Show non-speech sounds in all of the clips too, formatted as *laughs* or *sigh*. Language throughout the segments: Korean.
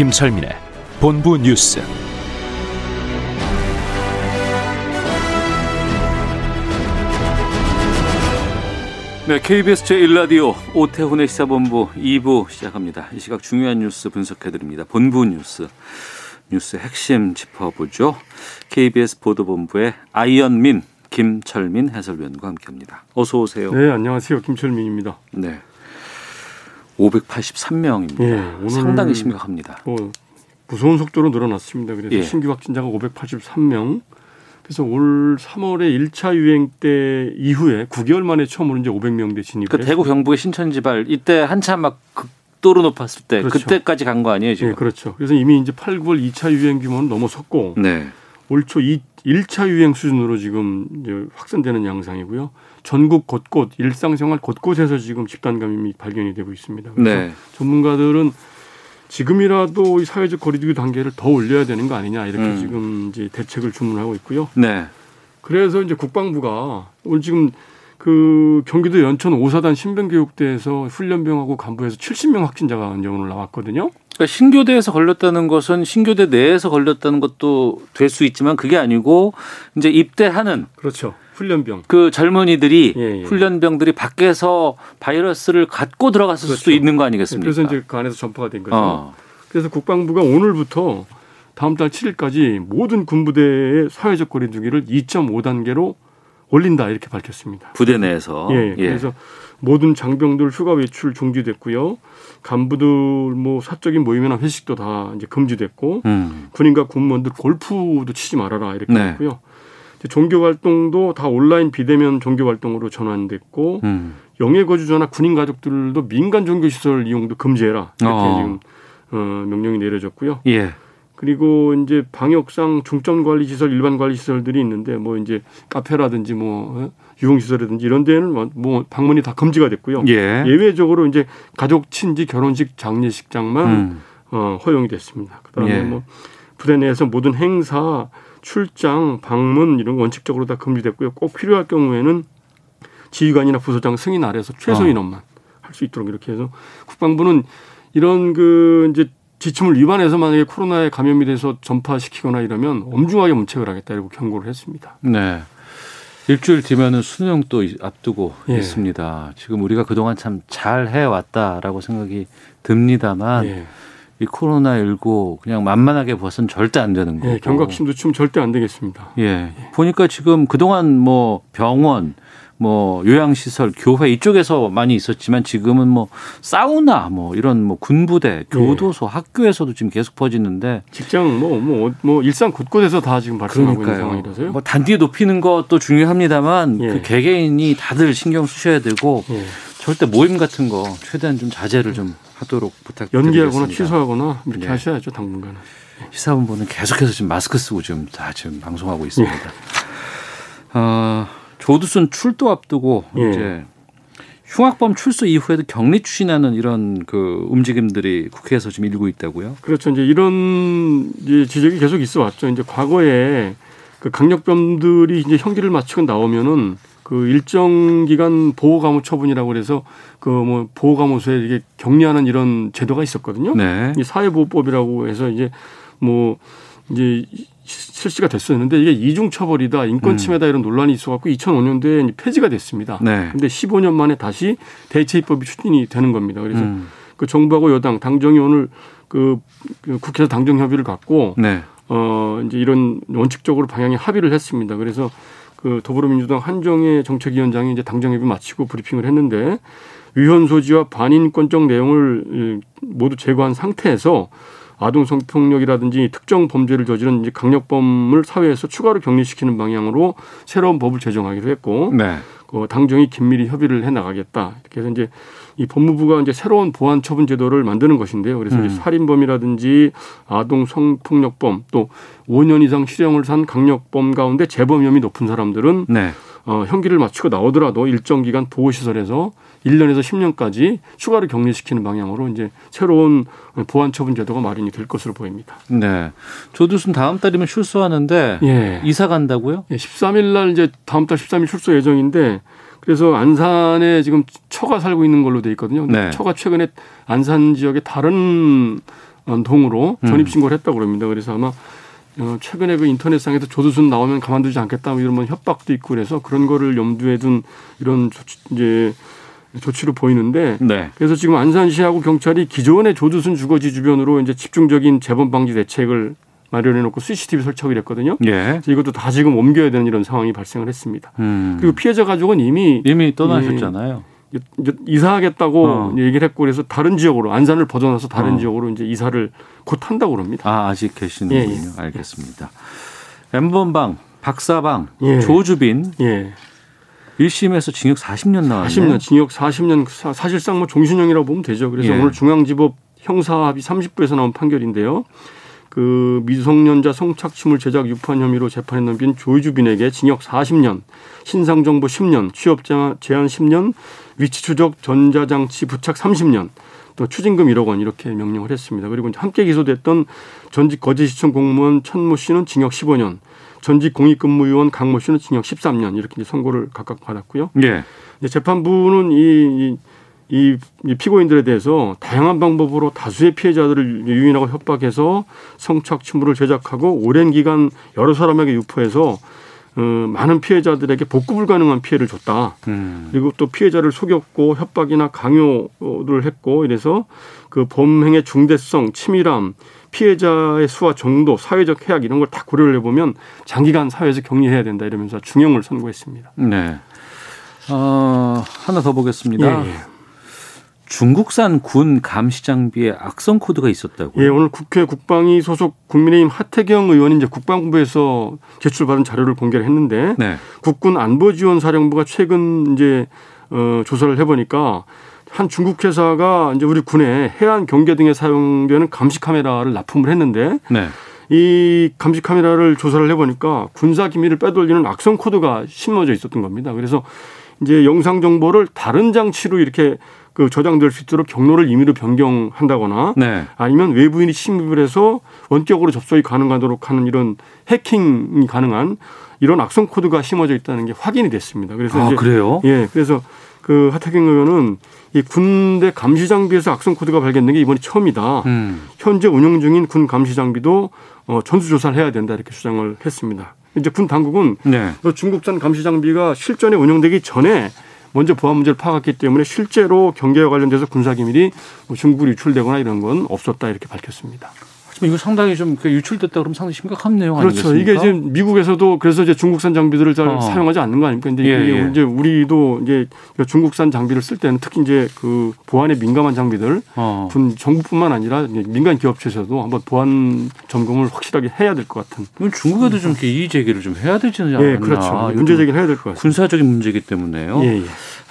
김철민의 본부 뉴스. 네, KBS 제1라디오 오태훈의 시사본부 2부 시작합니다. 이 시각 중요한 뉴스 분석해드립니다. 본부 뉴스, 뉴스 핵심 짚어보죠. KBS 보도본부의 아이언민, 김철민 해설위원과 함께합니다. 어서 오세요. 네, 안녕하세요. 김철민입니다. 네. 583명입니다. 예, 상당히 심각합니다. 뭐 무서운 속도로 늘어났습니다. 그래서 예. 신규 확진자가 583명. 그래서 올 3월에 1차 유행 때 이후에 9개월 만에 처음으로 이제 500명대 진입을 그 대구. 경북의 신천지발 이때 한참 막 극도로 높았을 때 그렇죠. 그때까지 간 거 아니에요 지금? 예, 그렇죠. 그래서 이미 이제 8, 9월 2차 유행 규모는 넘어섰고 네. 올초 1차 유행 수준으로 지금 확산되는 양상이고요. 전국 곳곳 일상생활 곳곳에서 지금 집단 감염이 발견이 되고 있습니다. 그래서 네. 전문가들은 지금이라도 이 사회적 거리두기 단계를 더 올려야 되는 거 아니냐 이렇게 음. 지금 이제 대책을 주문하고 있고요. 네. 그래서 이제 국방부가 오늘 지금 그 경기도 연천 오사단 신병교육대에서 훈련병하고 간부에서 70명 확진자가 오늘 나왔거든요. 그러니까 신교대에서 걸렸다는 것은 신교대 내에서 걸렸다는 것도 될 수 있지만 그게 아니고 이제 입대하는 그렇죠. 훈련병. 그 젊은이들이 예, 예. 훈련병들이 밖에서 바이러스를 갖고 들어갔을 수도 그렇죠. 있는 거 아니겠습니까? 그래서 이제 그 안에서 전파가 된 거죠. 어. 그래서 국방부가 오늘부터 다음 달 7일까지 모든 군부대의 사회적 거리두기를 2.5단계로 올린다 이렇게 밝혔습니다. 부대 내에서 예, 그래서 모든 장병들 휴가 외출 중지됐고요. 간부들 뭐 사적인 모임이나 회식도 다 이제 금지됐고 음. 군인과 군무원들 골프도 치지 말아라 이렇게 네. 했고요. 종교 활동도 다 온라인 비대면 종교 활동으로 전환됐고 음. 영해 거주자나 군인 가족들도 민간 종교 시설 이용도 금지해라 이렇게 어. 지금 어, 명령이 내려졌고요. 예. 그리고 이제 방역상 중점 관리 시설, 일반 관리 시설들이 있는데 뭐 이제 카페라든지 뭐 어, 유흥 시설이든지 이런 데는 뭐- 뭐 방문이 다 금지가 됐고요. 예. 예외적으로 이제 가족 친지 결혼식 장례식장만 음. 어, 허용이 됐습니다. 그다음에 예. 뭐 부대 내에서 모든 행사, 출장, 방문 이런 거 원칙적으로 다 금지됐고요. 꼭 필요할 경우에는 지휘관이나 부서장 승인 아래서 최소 어. 인원만 할수 있도록 이렇게 해서 국방부는 이런 그 이제 지침을 위반해서 만약에 코로나에 감염이 돼서 전파시키거나 이러면 엄중하게 문책을 하겠다 이렇게 경고를 했습니다. 네. 일주일 뒤면은 수능 또 앞두고 예. 있습니다. 지금 우리가 그동안 참 잘 해왔다라고 생각이 듭니다만 예. 이 코로나 19 그냥 만만하게 봐서는 절대 안 되는 거고. 예, 경각심도 춤 절대 안 되겠습니다. 예. 보니까 지금 그동안 뭐 병원, 뭐 요양시설, 교회 이쪽에서 많이 있었지만 지금은 뭐 사우나, 뭐 이런 뭐 군부대, 교도소, 학교에서도 지금 계속 퍼지는데 직장 뭐 뭐뭐 일상 곳곳에서 다 지금 발생하고 있는 그러니까요. 상황이라서요. 뭐 단계 높이는 것도 중요합니다만 예. 그 개개인이 다들 신경 쓰셔야 되고 예. 절대 모임 같은 거 최대한 좀 자제를 좀 하도록 부탁드리겠습니다. 연기하거나 취소하거나 이렇게 네. 하셔야죠 당분간은. 시사본부는 계속해서 지금 마스크 쓰고 지금 다 지금 방송하고 있습니다. 어, 조두순 출도 앞두고 예. 이제 흉악범 출소 이후에도 격리 추진하는 이런 그 움직임들이 국회에서 지금 일고 있다고요. 그렇죠. 이제 이런 이제 지적이 계속 있어 왔죠. 이제 과거에 그 강력범들이 이제 형기를 마치고 나오면은 그 일정 기간 보호감호 처분이라고 그래서 그 뭐 보호감호소에 이게 격리하는 이런 제도가 있었거든요. 네. 이 사회보호법이라고 해서 이제 뭐 이제 실시가 됐었는데 이게 이중 처벌이다, 인권 침해다 이런 논란이 있어갖고 2005년도에 폐지가 됐습니다. 네. 근데 15년 만에 다시 대체입법이 추진이 되는 겁니다. 그래서 음. 그 정부하고 여당 당정이 오늘 그, 그 국회에서 당정 협의를 갖고 네. 어 이제 이런 원칙적으로 방향에 합의를 했습니다. 그래서 그 더불어민주당 한정혜 정책위원장이 이제 당정 협의 마치고 브리핑을 했는데 위헌 소지와 반인권적 내용을 모두 제거한 상태에서 아동 성폭력이라든지 특정 범죄를 저지른 이제 강력범을 사회에서 추가로 격리시키는 방향으로 새로운 법을 제정하기로 했고 네. 그 당정이 긴밀히 협의를 해 나가겠다. 이렇게 해서 이제 이 법무부가 이제 새로운 보안 처분 제도를 만드는 것인데요. 그래서 음. 이제 살인범이라든지 아동 성폭력범 또 5년 이상 실형을 산 강력범 가운데 재범 위험이 높은 사람들은 네. 어, 형기를 마치고 나오더라도 일정 기간 보호시설에서 1년에서 10년까지 추가로 격리시키는 방향으로 이제 새로운 보안 처분 제도가 마련이 될 것으로 보입니다. 네. 조두순 다음 달이면 출소하는데 예. 이사 간다고요? 예, 13일 날 이제 다음 달 13일 출소 예정인데 그래서 안산에 지금 처가 살고 있는 걸로 돼 있거든요. 네. 처가 최근에 안산 지역의 다른 어, 동으로 음. 전입 신고를 했다고 그럽니다. 그래서 아마 어, 최근에 그 인터넷상에서 조두순 나오면 가만두지 않겠다 뭐 이런 뭐 협박도 있고 그래서 그런 거를 염두에 둔 이런 조치, 이제 조치로 보이는데 네. 그래서 지금 안산시하고 경찰이 기존의 조두순 주거지 주변으로 이제 집중적인 재범 방지 대책을 마련해 놓고 CCTV 설치하기로 했거든요. 예. 이것도 다 지금 옮겨야 되는 이런 상황이 발생을 했습니다. 음. 그리고 피해자 가족은 이미 이미 떠나셨잖아요. 이제 이사하겠다고 어. 얘기를 했고 그래서 다른 지역으로 안산을 벗어나서 다른 어. 지역으로 이제 이사를 곧 한다고 그럽니다. 아, 아직 계시는군요. 예, 예. 알겠습니다. 엠번방, 박사방, 예. 조주빈 예. 1심에서 징역 40년 나왔네요. 40년 징역 40년 사- 사실상 뭐 종신형이라고 보면 되죠. 그래서 예. 오늘 중앙지법 형사합의 30부에서 나온 판결인데요. 그 미성년자 성착취물 제작 유포한 혐의로 재판에 넘긴 조유주빈에게 징역 40년, 신상정보 10년, 취업 제한 10년, 위치 추적 전자장치 부착 30년, 또 추징금 1억 원 이렇게 명령을 했습니다. 그리고 함께 기소됐던 전직 거제시청 공무원 천모 씨는 징역 15년, 전직 공익근무요원 강모 씨는 징역 13년 이렇게 이제 선고를 각각 받았고요. 예. 이제 재판부는 이, 이, 이, 이 피고인들에 대해서 다양한 방법으로 다수의 피해자들을 유인하고 협박해서 성착취물을 제작하고 오랜 기간 여러 사람에게 유포해서 어, 많은 피해자들에게 복구 불가능한 피해를 줬다. 음. 그리고 또 피해자를 속였고 협박이나 강요를 했고 이래서 그 범행의 중대성, 치밀함, 피해자의 수와 정도, 사회적 해악 이런 걸 다 고려를 해보면 장기간 사회에서 격리해야 된다 이러면서 중형을 선고했습니다. 네. 어, 하나 더 보겠습니다. 예, 예. 중국산 군 감시 장비에 악성 코드가 있었다고요. 예, 오늘 국회 국방위 소속 국민의힘 하태경 의원이 이제 국방부에서 제출받은 자료를 공개를 했는데 네. 국군 안보지원사령부가 최근 이제 어, 조사를 해보니까 한 중국 회사가 이제 우리 군의 해안 경계 등에 사용되는 감시 카메라를 납품을 했는데 네. 이 감시 카메라를 조사를 해보니까 군사 기밀을 빼돌리는 악성 코드가 심어져 있었던 겁니다. 그래서 이제 영상 정보를 다른 장치로 이렇게 그 저장될 수 있도록 경로를 임의로 변경한다거나 네. 아니면 외부인이 침입을 해서 원격으로 접속이 가능하도록 하는 이런 해킹이 가능한 이런 악성 코드가 심어져 있다는 게 확인이 됐습니다. 그래서 아, 이제 그래요? 예, 그래서 그 하태경 의원은 이 군대 감시 장비에서 악성 코드가 발견된 게 이번이 처음이다. 음. 현재 운영 중인 군 감시 장비도 어, 전수 조사를 해야 된다 이렇게 주장을 했습니다. 이제 군 당국은 네. 또 중국산 감시 장비가 실전에 운영되기 전에 먼저 보안 문제를 파악했기 때문에 실제로 경계와 관련돼서 군사 기밀이 뭐 중국으로 유출되거나 이런 건 없었다 이렇게 밝혔습니다. 하지만 이거 상당히 좀그 유출됐다 그러면 상당히 심각한 내용 그렇죠. 아니겠습니까? 이게 지금 미국에서도 그래서 이제 중국산 장비들을 잘 어. 사용하지 않는 거 아닙니까? 근데 예, 이게 예. 이제 우리도 이제 중국산 장비를 쓸 때는 특히 이제 그 보안에 민감한 장비들 어. 군 정부뿐만 아니라 민간 기업체에서도 한번 보안 점검을 확실하게 해야 될 것 같은. 중국에도 좀 이의 제기를 좀 해야 되지 않나? 예, 그렇죠. 문제 제기를 해야 될 것 같습니다. 군사적인 문제이기 때문에요. 예, 예.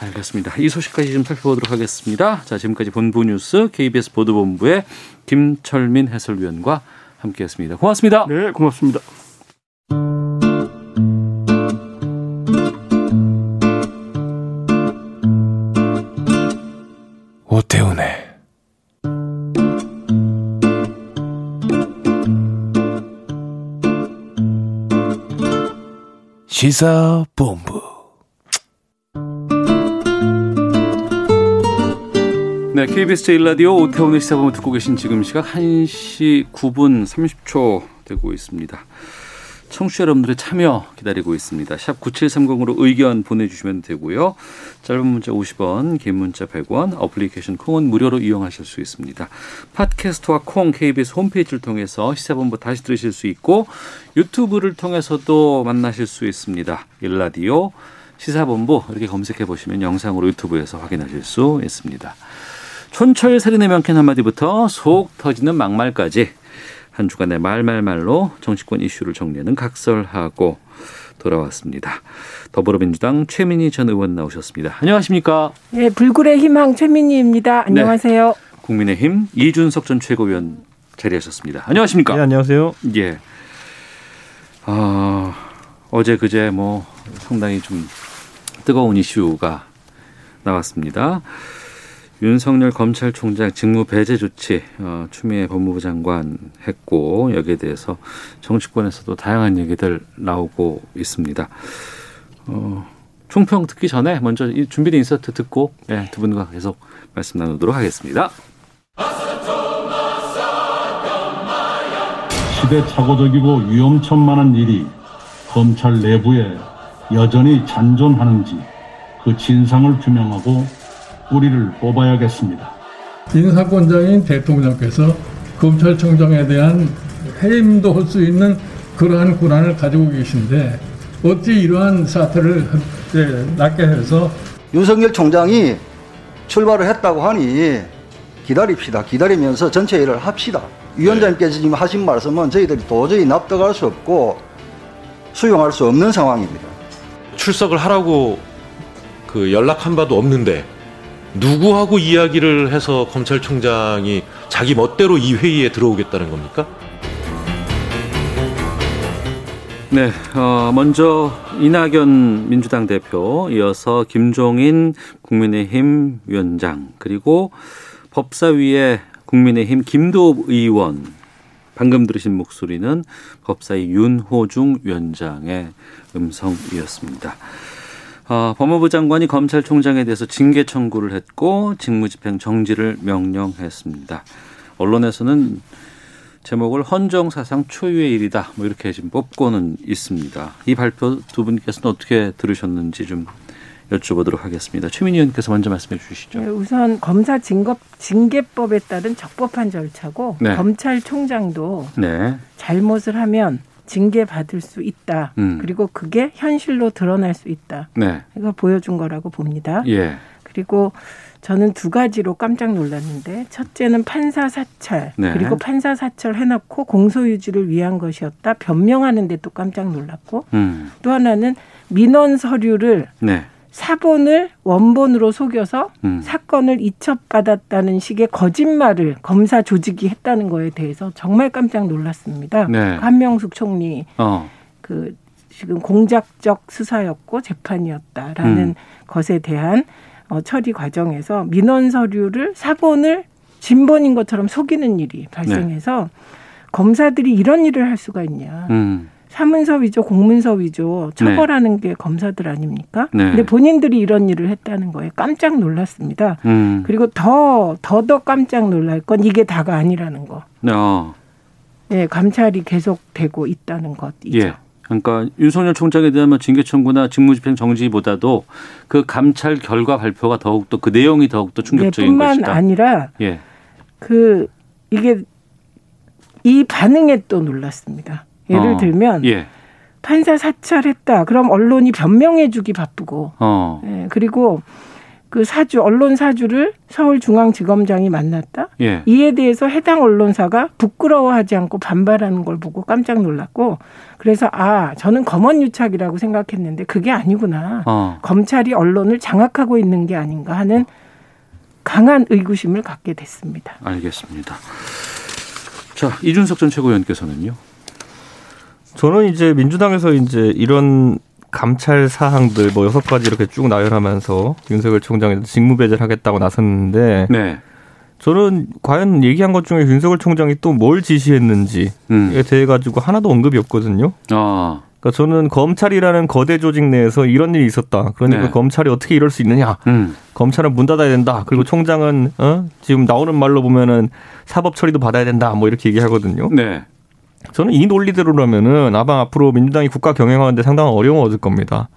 알겠습니다. 이 소식까지 좀 살펴보도록 하겠습니다. 자, 지금까지 본부 뉴스 KBS 보도본부의 김철민 해설위원과 함께했습니다. 고맙습니다. 네, 고맙습니다. 오태훈의 시사본부 네, KBS 제1라디오 오태훈의 시사본부 듣고 계신 지금 시각 1시 9분 30초 되고 있습니다. 청취자 여러분들의 참여 기다리고 있습니다. 샵 9730으로 의견 보내주시면 되고요. 짧은 문자 50원, 긴 문자 100원, 어플리케이션 콩은 무료로 이용하실 수 있습니다. 팟캐스트와 콩 KBS 홈페이지를 통해서 시사본부 다시 들으실 수 있고 유튜브를 통해서도 만나실 수 있습니다. 일라디오 시사본부 이렇게 검색해 보시면 영상으로 유튜브에서 확인하실 수 있습니다. 촌철 살인의 명쾌한 한마디부터 속 터지는 막말까지 한 주간의 말말말로 정치권 이슈를 정리하는 각설하고 돌아왔습니다. 더불어민주당 최민희 전 의원 나오셨습니다. 안녕하십니까? 예, 불굴의 희망 최민희입니다. 안녕하세요. 국민의힘 이준석 전 최고위원 자리하셨습니다. 안녕하십니까? 네, 안녕하세요. 예. 아, 어제 그제 뭐 상당히 좀 뜨거운 이슈가 나왔습니다. 윤석열 검찰총장 직무 배제 조치 어, 추미애 법무부 장관 했고 여기에 대해서 정치권에서도 다양한 얘기들 나오고 있습니다. 어, 총평 듣기 전에 먼저 이 준비된 인서트 듣고 예, 두 분과 계속 말씀 나누도록 하겠습니다. 시대착오적이고 위험천만한 일이 검찰 내부에 여전히 잔존하는지 그 진상을 규명하고 뿌리를 뽑아야겠습니다. 인사권자인 대통령께서 검찰총장에 대한 해임도 할 수 있는 그러한 권한을 가지고 계신데 어찌 이러한 사태를 낳게 해서 윤석열 총장이 출발을 했다고 하니 기다립시다. 기다리면서 전체 일을 합시다. 위원장님께서 지금 하신 말씀은 저희들이 도저히 납득할 수 없고 수용할 수 없는 상황입니다. 출석을 하라고 그 연락한 바도 없는데 누구하고 이야기를 해서 검찰총장이 자기 멋대로 이 회의에 들어오겠다는 겁니까? 네, 어, 먼저 이낙연 민주당 대표, 이어서 김종인 국민의힘 위원장, 그리고 법사위의 국민의힘 김도읍 의원, 방금 들으신 목소리는 법사위 윤호중 위원장의 음성이었습니다. 어, 법무부 장관이 검찰총장에 대해서 징계 청구를 했고 직무집행 정지를 명령했습니다. 언론에서는 제목을 헌정 사상 초유의 일이다. 뭐 이렇게 지금 뽑고는 있습니다. 이 발표 두 분께서는 어떻게 들으셨는지 좀 여쭤보도록 하겠습니다. 최민희 의원께서 먼저 말씀해 주시죠. 네, 우선 검사 징법, 징계법에 따른 적법한 절차고 네. 검찰총장도 네. 잘못을 하면 징계받을 수 있다. 음. 그리고 그게 현실로 드러날 수 있다. 네. 이걸 보여준 거라고 봅니다. 예. 그리고 저는 두 가지로 깜짝 놀랐는데 첫째는 판사 사찰 네. 그리고 판사 사찰 해놓고 공소 유지를 위한 것이었다 변명하는데 또 깜짝 놀랐고 음. 또 하나는 민원 서류를 네. 사본을 원본으로 속여서 음. 사건을 이첩받았다는 식의 거짓말을 검사 조직이 했다는 거에 대해서 정말 깜짝 놀랐습니다. 네. 한명숙 총리 어. 그 지금 공작적 수사였고 재판이었다라는 음. 것에 대한 어, 처리 과정에서 민원 서류를 사본을 진본인 것처럼 속이는 일이 발생해서 검사들이 이런 일을 할 수가 있냐. 음. 사문서 위조, 공문서 위조 처벌하는 게 검사들 아닙니까? 네. 근데 본인들이 이런 일을 했다는 거에 깜짝 놀랐습니다. 음. 그리고 더, 더 더 깜짝 놀랄 건 이게 다가 아니라는 거. 어. 네, 감찰이 계속되고 있다는 것이죠. 예. 그러니까 윤석열 총장에 대한 뭐 징계 청구나 직무집행 정지보다도 그 감찰 결과 발표가 더욱 더 그 내용이 더욱 더 네, 충격적인 뿐만 것이다. 아니라 예. 그 이게 이 반응에 또 놀랐습니다. 예를 어. 들면 예. 판사 사찰했다. 그럼 언론이 변명해주기 바쁘고, 어. 예, 그리고 그 사주 언론 사주를 서울중앙지검장이 만났다. 예. 이에 대해서 해당 언론사가 부끄러워하지 않고 반발하는 걸 보고 깜짝 놀랐고, 그래서 아 저는 검언유착이라고 생각했는데 그게 아니구나. 어. 검찰이 언론을 장악하고 있는 게 아닌가 하는 강한 의구심을 갖게 됐습니다. 알겠습니다. 자, 이준석 전 최고위원께서는요. 저는 이제 민주당에서 이제 이런 감찰 사항들 뭐 여섯 가지 이렇게 쭉 나열하면서 윤석열 총장이 직무 배제를 하겠다고 나섰는데 네. 저는 과연 얘기한 것 중에 윤석열 총장이 또 뭘 지시했는지에 음. 대해 가지고 하나도 언급이 없거든요. 아. 그러니까 저는 검찰이라는 거대 조직 내에서 이런 일이 있었다. 그러니까 네. 검찰이 어떻게 이럴 수 있느냐. 음. 검찰은 문 닫아야 된다. 그리고 총장은 어? 지금 나오는 말로 보면은 사법 처리도 받아야 된다. 뭐 이렇게 얘기하거든요. 네. 저는 이 논리대로라면은 아마 앞으로 민주당이 국가 경영하는데 상당한 어려움을 얻을 겁니다.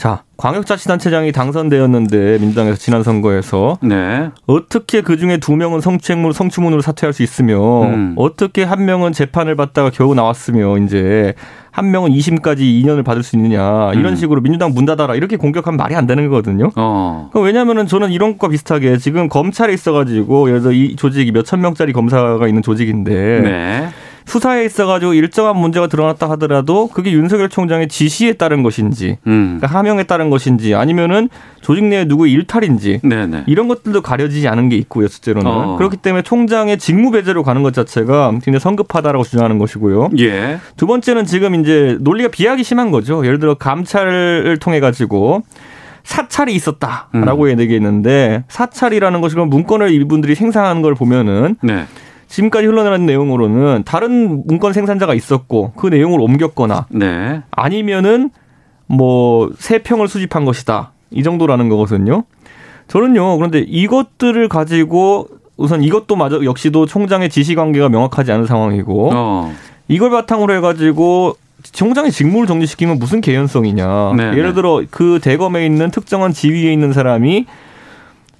자, 광역자치단체장이 당선되었는데 민주당에서 지난 선거에서 네. 어떻게 그 중에 두 명은 성추행물 성추문으로 사퇴할 수 있으며 음. 어떻게 한 명은 재판을 받다가 겨우 나왔으며 이제 한 명은 2심까지 2년을 받을 수 있느냐 이런 음. 식으로 민주당 문 닫아라 이렇게 공격하면 말이 안 되는 거거든요. 어. 왜냐하면은 저는 이런 것과 비슷하게 지금 검찰에 있어가지고 예를 들어 이 조직이 몇천 명짜리 검사가 있는 조직인데 네. 수사에 있어가지고 일정한 문제가 드러났다 하더라도 그게 윤석열 총장의 지시에 따른 것인지, 음. 그러니까 하명에 따른 것인지, 아니면은 조직 내에 누구의 일탈인지 네네. 이런 것들도 가려지지 않은 게 있고요, 실제로는. 어. 그렇기 때문에 총장의 직무 배제로 가는 것 자체가 굉장히 성급하다라고 주장하는 것이고요. 예. 두 번째는 지금 이제 논리가 비약이 심한 거죠. 예를 들어 감찰을 통해 가지고 사찰이 있었다라고 음. 얘기했는데 사찰이라는 것이 그럼 문건을 이분들이 생산하는 걸 보면은 네. 지금까지 흘러나는 내용으로는 다른 문건 생산자가 있었고 그 내용을 옮겼거나 네. 아니면은 뭐 세 평을 수집한 것이다 이 정도라는 거거든요. 저는요 그런데 이것들을 가지고 우선 이것도 마저 역시도 총장의 지시 관계가 명확하지 않은 상황이고 어. 이걸 바탕으로 해가지고 총장의 직무를 정지시키면 무슨 개연성이냐. 네, 예를 네. 들어 그 대검에 있는 특정한 지위에 있는 사람이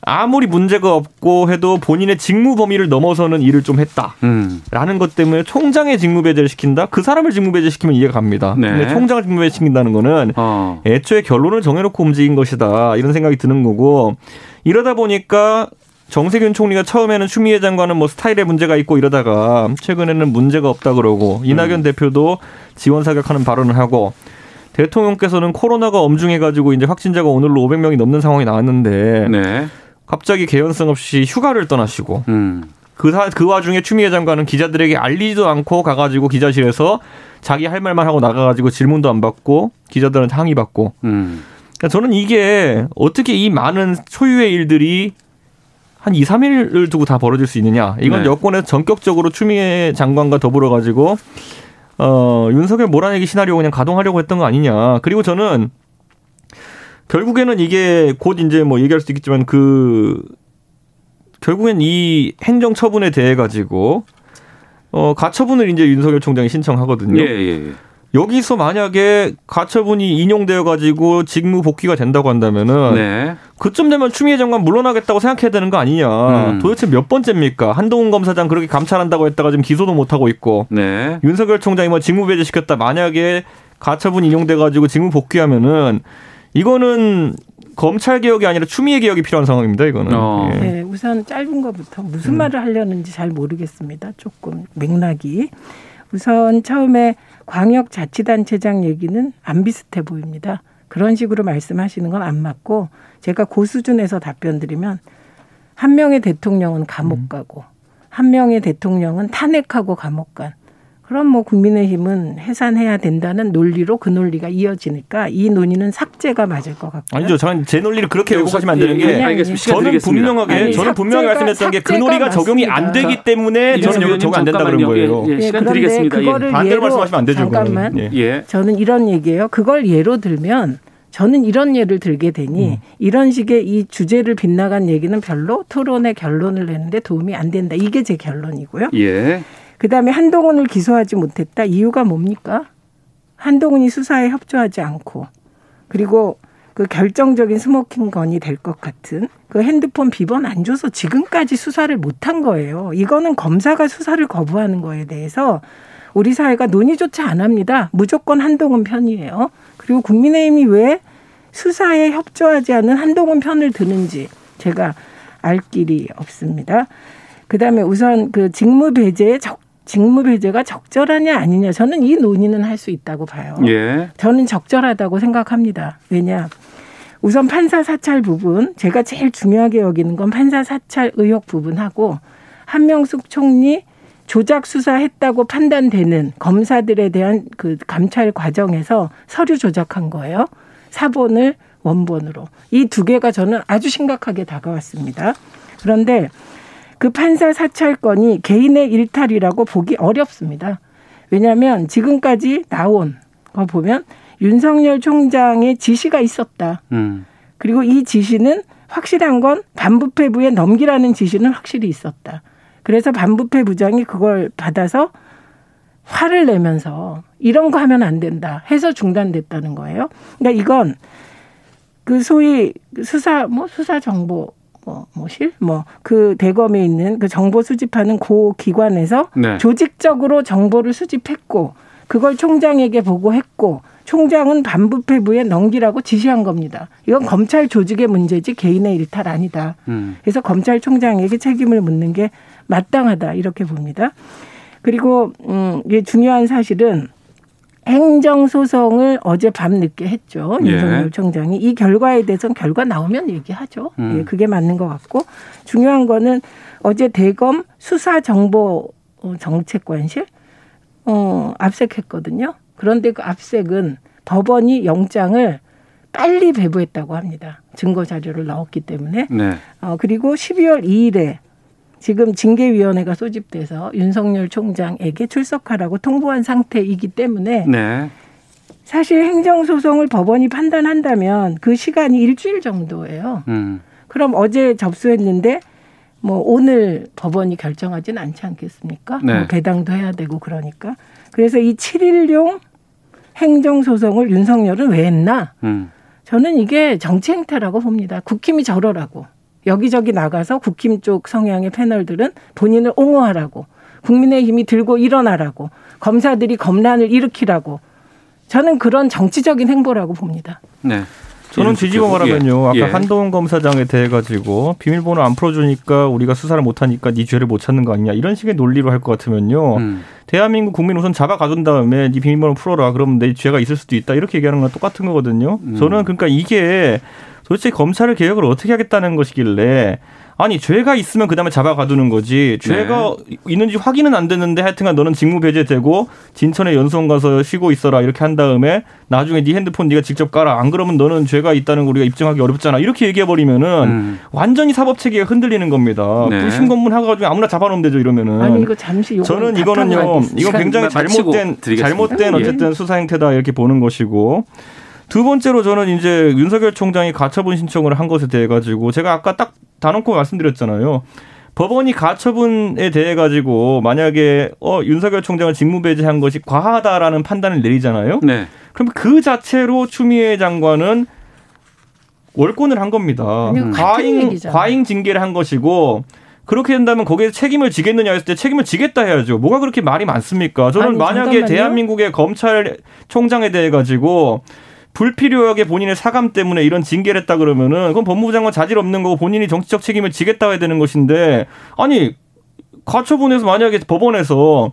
아무리 문제가 없고 해도 본인의 직무 범위를 넘어서는 일을 좀 했다. 음. 라는 것 때문에 총장의 직무 배제를 시킨다? 그 사람을 직무 배제시키면 이해가 갑니다. 네. 근데 총장을 직무 배제시킨다는 거는 어. 애초에 결론을 정해놓고 움직인 것이다. 이런 생각이 드는 거고 이러다 보니까 정세균 총리가 처음에는 추미애 장관은 뭐 스타일에 문제가 있고 이러다가 최근에는 문제가 없다 그러고 이낙연 대표도 지원 사격하는 발언을 하고 대통령께서는 코로나가 엄중해가지고 이제 확진자가 오늘로 500명이 넘는 상황이 나왔는데 네. 갑자기 개연성 없이 휴가를 떠나시고 음. 그, 사, 그 와중에 추미애 장관은 기자들에게 알리지도 않고 가가지고 기자실에서 자기 할 말만 하고 나가가지고 질문도 안 받고 기자들한테 항의받고 음. 그러니까 저는 이게 어떻게 이 많은 소유의 일들이 한 2, 3일을 두고 다 벌어질 수 있느냐. 이건 네. 여권에서 전격적으로 추미애 장관과 더불어 가지고 어, 윤석열 몰아내기 시나리오 그냥 가동하려고 했던 거 아니냐. 그리고 저는 결국에는 이게 곧 이제 뭐 얘기할 수 있겠지만 그 결국엔 이 행정 처분에 대해 가지고 어, 가처분을 이제 윤석열 총장이 신청하거든요. 예, 예, 예. 여기서 만약에 가처분이 인용되어 가지고 직무 복귀가 된다고 한다면은 네. 그쯤 되면 추미애 장관 물러나겠다고 생각해야 되는 거 아니냐. 음. 도대체 몇 번째입니까? 한동훈 검사장 그렇게 감찰한다고 했다가 지금 기소도 못 하고 있고 네. 윤석열 총장이 뭐 직무 배제 시켰다. 만약에 가처분 인용돼 가지고 직무 복귀하면은 이거는 검찰 개혁이 아니라 추미애 개혁이 필요한 상황입니다. 이거는. 어. 예. 네, 우선 짧은 것부터 무슨 음. 말을 하려는지 잘 모르겠습니다. 조금 맥락이. 우선 처음에 광역자치단체장 얘기는 안 비슷해 보입니다. 그런 식으로 말씀하시는 건 안 맞고 제가 그 수준에서 답변 드리면 한 명의 대통령은 감옥 가고 한 명의 대통령은 탄핵하고 감옥 간 그럼 뭐 국민의힘은 해산해야 된다는 논리로 그 논리가 이어지니까 이 논의는 삭제가 맞을 것 같고요. 아니죠. 저는 제 논리를 그렇게 왜곡하시면 안 되는 게 아니, 아니, 시간 저는. 분명하게 아니, 저는 분명히 말씀했던 게 그 논리가 적용이 안. 되기 때문에 저는 여기 적용 안 된다 그런 거예요. 예, 예, 시간 그런데 드리겠습니다. 그거를 예. 반대로 예로 말씀하시면 안 되죠. 잠깐만. 예. 예. 저는 이런 얘기예요. 그걸 예로 들면 저는 이런 예를 들게 되니 음. 이런 식의 이 주제를 빗나간 얘기는 별로 토론의 결론을 내는데 도움이 안 된다. 이게 제 결론이고요. 예. 그다음에 한동훈을 기소하지 못했다. 이유가 뭡니까? 한동훈이 수사에 협조하지 않고 그리고 그 결정적인 smoking gun이 될 것 같은 그 핸드폰 비번 안 줘서 지금까지 수사를 못한 거예요. 이거는 검사가 수사를 거부하는 거에 대해서 우리 사회가 논의조차 안 합니다. 무조건 한동훈 편이에요. 그리고 국민의힘이 왜 수사에 협조하지 않은 한동훈 편을 드는지 제가 알 길이 없습니다. 그다음에 우선 그 직무 배제의 적 직무 배제가 적절하냐 아니냐 저는 이 논의는 할 수 있다고 봐요. 예. 저는 적절하다고 생각합니다. 왜냐? 우선 판사 사찰 부분, 제가 제일 중요하게 여기는 건 판사 사찰 의혹 부분하고 한명숙 총리 조작 수사했다고 판단되는 검사들에 대한 그 감찰 과정에서 서류 조작한 거예요. 사본을 원본으로. 이 두 개가 저는 아주 심각하게 다가왔습니다. 그런데 그 판사 사찰건이 개인의 일탈이라고 보기 어렵습니다. 왜냐하면 지금까지 나온 거 보면 윤석열 총장의 지시가 있었다. 음. 그리고 이 지시는 확실한 건 반부패부에 넘기라는 지시는 확실히 있었다. 그래서 반부패 부장이 그걸 받아서 화를 내면서 이런 거 하면 안 된다 해서 중단됐다는 거예요. 그러니까 이건 그 소위 수사 뭐 수사 정보 뭐 뭐 실 뭐 그 대검에 있는 그 정보 수집하는 고 기관에서 네. 조직적으로 정보를 수집했고 그걸 총장에게 보고했고 총장은 반부패부에 넘기라고 지시한 겁니다. 이건 검찰 조직의 문제지 개인의 일탈 아니다. 음. 그래서 검찰총장에게 책임을 묻는 게 마땅하다 이렇게 봅니다. 그리고 음 이게 중요한 사실은 행정 소송을 어제 밤 늦게 했죠. 예. 윤석열 총장이 이 결과에 대해서는 결과 나오면 얘기하죠. 음. 예, 그게 맞는 것 같고 중요한 거는 어제 대검 수사정보 어, 정책관실 어, 압색했거든요. 그런데 그 압색은 법원이 영장을 빨리 배부했다고 합니다. 증거 자료를 넣었기 때문에. 네. 어, 그리고 12월 2일에 지금 징계위원회가 소집돼서 윤석열 총장에게 출석하라고 통보한 상태이기 때문에 네. 사실 행정소송을 법원이 판단한다면 그 시간이 일주일 정도예요. 음. 그럼 어제 접수했는데 뭐 오늘 법원이 결정하진 않지 않겠습니까? 네. 뭐 배당도 해야 되고 그러니까. 그래서 이 7일용 행정소송을 윤석열은 왜 했나? 음. 저는 이게 정치 행태라고 봅니다. 국힘이 저러라고. 여기저기 나가서 국힘 쪽 성향의 패널들은 본인을 옹호하라고. 국민의힘이 들고 일어나라고. 검사들이 검란을 일으키라고. 저는 그런 정치적인 행보라고 봅니다. 네. 저는 뒤집어 말하면요. 아까 예. 한동훈 검사장에 대해 가지고 비밀번호 안 풀어주니까 우리가 수사를 못하니까 네 죄를 못 찾는 거 아니냐 이런 식의 논리로 할 것 같으면요. 음. 대한민국 국민 우선 잡아 가둔 다음에 네 비밀번호 풀어라. 그러면 내 죄가 있을 수도 있다. 이렇게 얘기하는 거랑 똑같은 거거든요. 음. 저는 그러니까 이게 도대체 검찰을 개혁을 어떻게 하겠다는 것이길래 아니 죄가 있으면 그다음에 잡아 가두는 거지 죄가 있는지 확인은 안 됐는데 하여튼간 너는 직무 배제되고 진천에 연수원 가서 쉬고 있어라 이렇게 한 다음에 나중에 네 핸드폰 네가 직접 깔아 안 그러면 너는 죄가 있다는 거 우리가 입증하기 어렵잖아 이렇게 얘기해 버리면은 음. 완전히 사법 체계가 흔들리는 겁니다 네. 불신 검문 하가지고 아무나 잡아놓으면 되죠 이러면은 아니 이거 잠시 저는 이거는요. 이거 굉장히 잘못된 드리겠습니다. 잘못된 예. 어쨌든 수사 행태다 이렇게 보는 것이고 두 번째로 저는 이제 윤석열 총장이 가처분 신청을 한 것에 대해 가지고 제가 아까 딱 다놓고 말씀드렸잖아요. 법원이 가처분에 대해 가지고 만약에 어 윤석열 총장을 직무 배제한 것이 과하다라는 판단을 내리잖아요. 네. 그럼 그 자체로 추미애 장관은 월권을 한 겁니다. 과잉 얘기잖아요. 과잉 징계를 한 것이고 그렇게 된다면 거기에 책임을 지겠느냐 했을 때 책임을 지겠다 해야죠. 뭐가 그렇게 말이 많습니까? 저는 아니, 만약에 잠깐만요. 대한민국의 검찰총장에 대해 가지고 불필요하게 본인의 사감 때문에 이런 징계를 했다 그러면은 그건 법무부 장관 자질 없는 거고 본인이 정치적 책임을 지겠다 해야 되는 것인데 아니 가처분에서 만약에 법원에서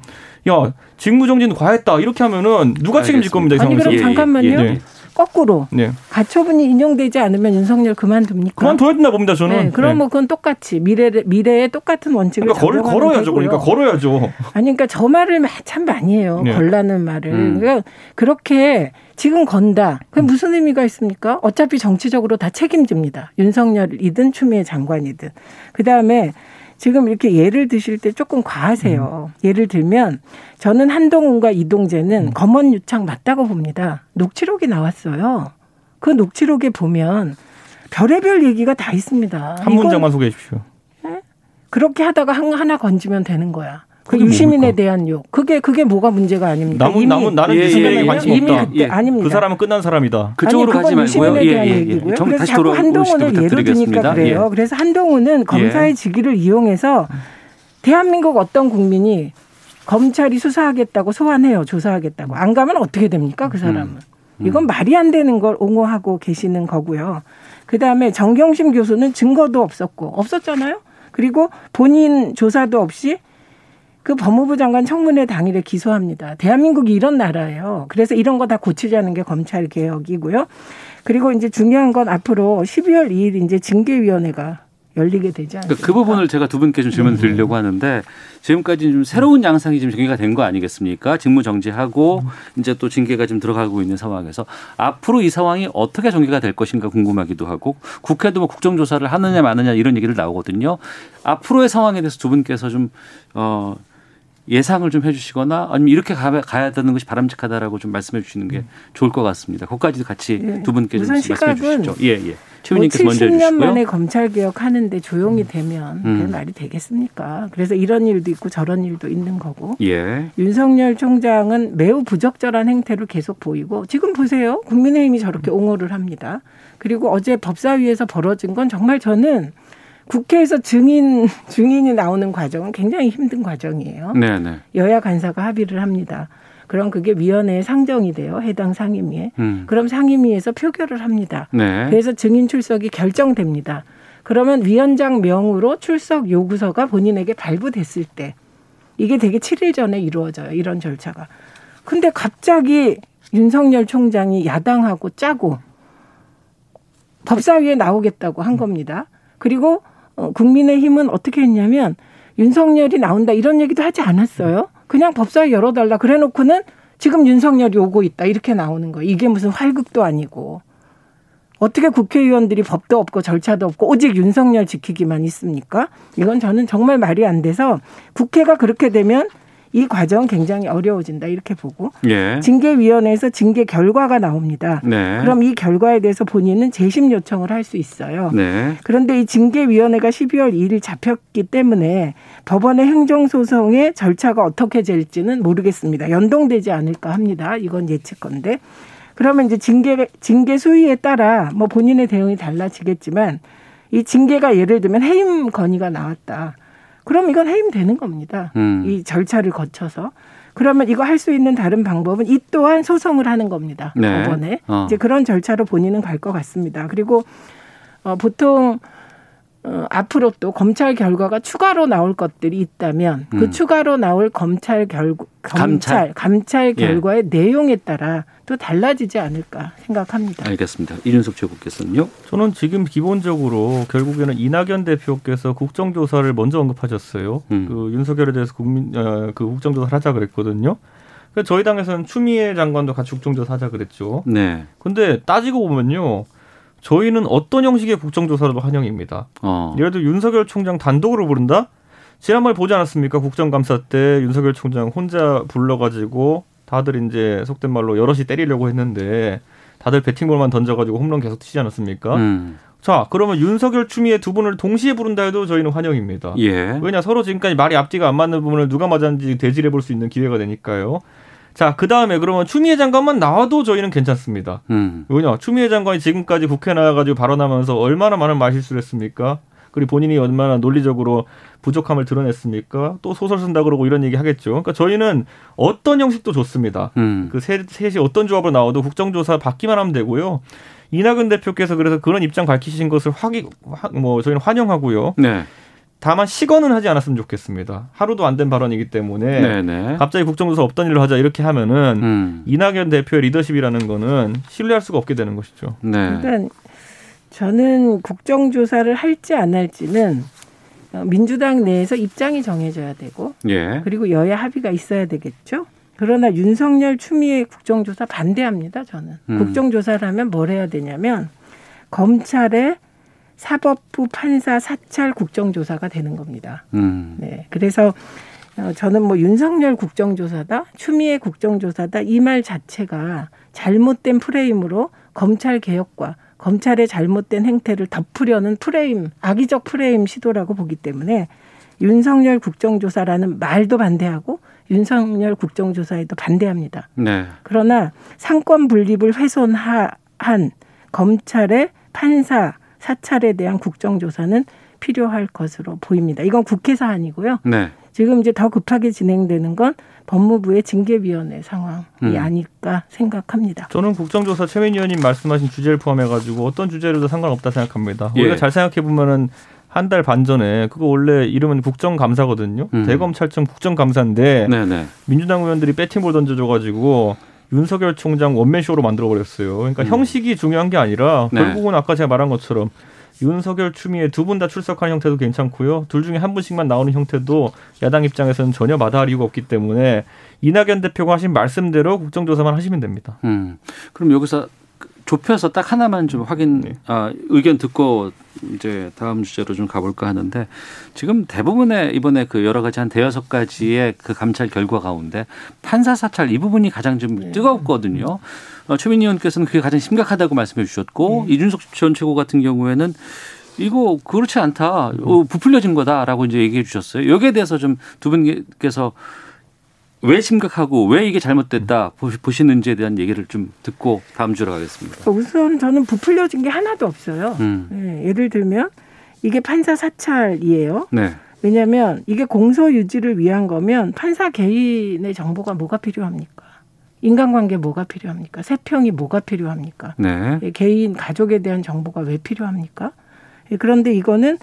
야 직무정지는 과했다 이렇게 하면은 누가 책임질 겁니다 이 아니 상황에서. 그럼 잠깐만요. 네. 거꾸로 네. 가처분이 인용되지 않으면 윤석열 그만둡니까? 그만둬야 된다 봅니다 저는. 네, 그럼 네. 뭐 그건 똑같이 미래 미래에 똑같은 원칙을 그러니까 걸. 되고요. 그러니까 걸어야죠. 아니 그러니까 저 말을 마- 참 많이 해요. 네. 걸라는 말을. 음. 그러니까 그렇게 지금 건다. 그 무슨 의미가 있습니까? 어차피 정치적으로 다 책임집니다. 윤석열이든 추미애 장관이든. 그 다음에 지금 이렇게 예를 드실 때 조금 과하세요. 예를 들면 저는 한동훈과 이동재는 검언 유착 맞다고 봅니다. 녹취록이 나왔어요. 그 녹취록에 보면 별의별 얘기가 다 있습니다. 한 문장만 소개해 주십시오. 그렇게 하다가 한- 하나 건지면 되는 거야. 그 그게 유시민에 뭡니까? 대한 욕. 그게 그게 뭐가 문제가 아닙니까? 남은 남은 나는 예, 유시민에게 예, 관심 이미 없다. 그때 아닙니다. 그 사람은 끝난 사람이다. 그쪽으로 아니, 가지 말고요. 유시민에 예, 대한 예, 예. 얘기고요. 좀 그래서 다시 자꾸 한동훈을 예로 드니까. 그래요. 예. 그래서 한동훈은 검사의 직위를 이용해서 대한민국 어떤 국민이 검찰이 수사하겠다고 소환해요. 조사하겠다고. 안 가면 어떻게 됩니까? 그 사람은. 이건 말이 안 되는 걸 옹호하고 계시는 거고요. 그다음에 정경심 교수는 증거도 없었고 없었잖아요. 그리고 본인 조사도 없이 그 법무부 장관 청문회 당일에 기소합니다. 대한민국이 이런 나라예요. 그래서 이런 거 다 고치자는 게 검찰 개혁이고요. 그리고 이제 중요한 건 앞으로 12월 2일 이제 징계위원회가 열리게 되지 않습니까? 그, 그 부분을 제가 두 분께 좀 질문 드리려고 하는데 지금까지 좀 새로운 양상이 지금 전개가 된 거 아니겠습니까? 직무 정지하고 이제 또 징계가 좀 들어가고 있는 상황에서 앞으로 이 상황이 어떻게 전개가 될 것인가 궁금하기도 하고 국회도 뭐 국정조사를 하느냐 마느냐 이런 얘기를 나오거든요. 앞으로의 상황에 대해서 두 분께서 좀 어, 예상을 좀 해주시거나 아니면 이렇게 가, 가야 되는 것이 바람직하다라고 좀 말씀해 주시는 게 좋을 것 같습니다. 그까지도 같이 예. 두 분께 좀 말씀해 주시죠. 예, 예. 뭐 최민님께서 먼저 70년 해주시고요. 만에 검찰 개혁하는데 조용히 되면 그게 음. 말이 되겠습니까? 그래서 이런 일도 있고 저런 일도 있는 거고. 예. 윤석열 총장은 매우 부적절한 행태를 계속 보이고 지금 보세요. 국민의힘이 저렇게 옹호를 합니다. 그리고 어제 법사위에서 벌어진 건 정말 저는 국회에서 증인 증인이 나오는 과정은 굉장히 힘든 과정이에요. 네, 네. 여야 간사가 합의를 합니다. 그럼 그게 위원회에 상정이 돼요. 해당 상임위에. 음. 그럼 상임위에서 표결을 합니다. 네. 그래서 증인 출석이 결정됩니다. 그러면 위원장 명으로 출석 요구서가 본인에게 발부됐을 때 이게 되게 7일 전에 이루어져요. 이런 절차가. 근데 갑자기 윤석열 총장이 야당하고 짜고 법사위에 나오겠다고 한 겁니다. 그리고 어, 국민의힘은 어떻게 했냐면 윤석열이 나온다 이런 얘기도 하지 않았어요. 그냥 법사위 열어달라 그래놓고는 지금 윤석열이 오고 있다 이렇게 나오는 거예요. 이게 무슨 활극도 아니고 어떻게 국회의원들이 법도 없고 절차도 없고 오직 윤석열 지키기만 있습니까? 이건 저는 정말 말이 안 돼서 국회가 그렇게 되면 이 과정 굉장히 어려워진다 이렇게 보고 예. 징계위원회에서 징계 결과가 나옵니다. 네. 그럼 이 결과에 대해서 본인은 재심 요청을 할 수 있어요. 네. 그런데 이 징계위원회가 12월 2일 잡혔기 때문에 법원의 행정소송의 절차가 어떻게 될지는 모르겠습니다. 연동되지 않을까 합니다. 이건 예측건데. 그러면 이제 징계, 징계 수위에 따라 뭐 본인의 대응이 달라지겠지만 이 징계가 예를 들면 해임 건의가 나왔다. 그럼 이건 해임되는 겁니다. 음. 이 절차를 거쳐서. 그러면 이거 할 수 있는 다른 방법은 이 또한 소송을 하는 겁니다. 네. 법원에. 어. 이제 그런 절차로 본인은 갈 것 같습니다. 그리고 어, 보통 어, 앞으로 또 검찰 결과가 추가로 나올 것들이 있다면 그 음. 추가로 나올 검찰 결 감찰? 검찰 감찰 예. 결과의 내용에 따라 또 달라지지 않을까 생각합니다. 알겠습니다. 이준석 최고께서는요. 저는 지금 기본적으로 결국에는 이낙연 대표께서 국정조사를 먼저 언급하셨어요. 음. 그 윤석열에 대해서 국민 어, 그 국정조사를 하자 그랬거든요. 그래서 저희 당에서는 추미애 장관도 같이 국정조사 하자 그랬죠. 네. 근데 따지고 보면요. 저희는 어떤 형식의 국정조사도 환영입니다. 어. 예를 들어 윤석열 총장 단독으로 부른다? 지난번에 보지 않았습니까? 국정감사 때 윤석열 총장 혼자 불러가지고 다들 이제 속된 말로 여럿이 때리려고 했는데 다들 배팅볼만 던져가지고 홈런 계속 치지 않았습니까? 음. 자, 그러면 윤석열 추미애 두 분을 동시에 부른다 해도 저희는 환영입니다. 예. 왜냐 서로 지금까지 말이 앞뒤가 안 맞는 부분을 누가 맞았는지 대질해 볼 수 있는 기회가 되니까요. 자, 그 다음에 그러면 추미애 장관만 나와도 저희는 괜찮습니다. 음. 왜냐 추미애 장관이 지금까지 국회 나와가지고 발언하면서 얼마나 많은 말실수를 했습니까? 그리고 본인이 얼마나 논리적으로 부족함을 드러냈습니까? 또 소설 쓴다 그러고 이런 얘기 하겠죠. 그러니까 저희는 어떤 형식도 좋습니다. 음. 그 셋, 셋이 어떤 조합으로 나와도 국정조사 받기만 하면 되고요. 이낙연 대표께서 그래서 그런 입장 밝히신 것을 확인, 화- 뭐 저희는 환영하고요. 네. 다만 시건은 하지 않았으면 좋겠습니다. 하루도 안 된 발언이기 때문에 네, 네. 갑자기 국정조사 없던 일로 하자 이렇게 하면은 음. 이낙연 대표의 리더십이라는 거는 신뢰할 수가 없게 되는 것이죠. 네. 일단 저는 국정조사를 할지 안 할지는 어, 민주당 내에서 입장이 정해져야 되고 예. 그리고 여야 합의가 있어야 되겠죠. 그러나 윤석열 추미애 국정조사 반대합니다. 저는 음. 국정조사를 하면 뭘 해야 되냐면 검찰의 사법부 판사 사찰 국정조사가 되는 겁니다. 음. 네. 그래서 어, 저는 뭐 윤석열 국정조사다, 추미애 국정조사다 이 말 자체가 잘못된 프레임으로 검찰 개혁과 검찰의 잘못된 행태를 덮으려는 프레임, 악의적 프레임 시도라고 보기 때문에 윤석열 국정조사라는 말도 반대하고 윤석열 국정조사에도 반대합니다. 네. 그러나 상권 분립을 훼손한 검찰의 판사 사찰에 대한 국정조사는 필요할 것으로 보입니다. 이건 국회 사안이고요. 네. 지금 이제 더 급하게 진행되는 건 법무부의 징계위원회 상황이 음. 아닐까 생각합니다. 저는 국정조사 최민 의원님 말씀하신 주제를 포함해가지고 어떤 주제로도 상관없다 생각합니다. 예. 우리가 잘 생각해 보면은 한 달 반 전에 그거 원래 이름은 국정감사거든요. 음. 대검찰청 국정감사인데 네, 네. 민주당 의원들이 배팅볼 던져줘가지고 윤석열 총장 원맨 쇼로 만들어 버렸어요. 그러니까 음. 형식이 중요한 게 아니라 네. 결국은 아까 제가 말한 것처럼 윤석열 추미애 두 분 다 출석하는 형태도 괜찮고요. 둘 중에 한 분씩만 나오는 형태도 야당 입장에서는 전혀 마다할 이유가 없기 때문에 이낙연 대표가 하신 말씀대로 국정조사만 하시면 됩니다. 음. 그럼 여기서 좁혀서 딱 하나만 좀 확인, 네. 아, 의견 듣고 이제 다음 주제로 좀 가볼까 하는데 지금 대부분의 이번에 그 여러 가지 한 대여섯 가지의 그 감찰 결과 가운데 판사 사찰 이 부분이 가장 좀 뜨겁거든요. 어, 최민희 의원께서는 그게 가장 심각하다고 말씀해 주셨고 이준석 전 최고 같은 경우에는 이거 그렇지 않다. 어, 부풀려진 거다라고 이제 얘기해 주셨어요. 여기에 대해서 좀 두 분께서 왜 심각하고 왜 이게 잘못됐다 보시- 보시는지에 대한 얘기를 좀 듣고 다음 주로 가겠습니다. 우선 저는 부풀려진 게 하나도 없어요. 음. 네, 예를 들면 이게 판사 사찰이에요. 네. 왜냐하면 이게 공소 유지를 위한 거면 판사 개인의 정보가 뭐가 필요합니까? 인간관계 뭐가 필요합니까? 세평이 뭐가 필요합니까? 네. 예, 개인 가족에 대한 정보가 왜 필요합니까? 예, 그런데 이거는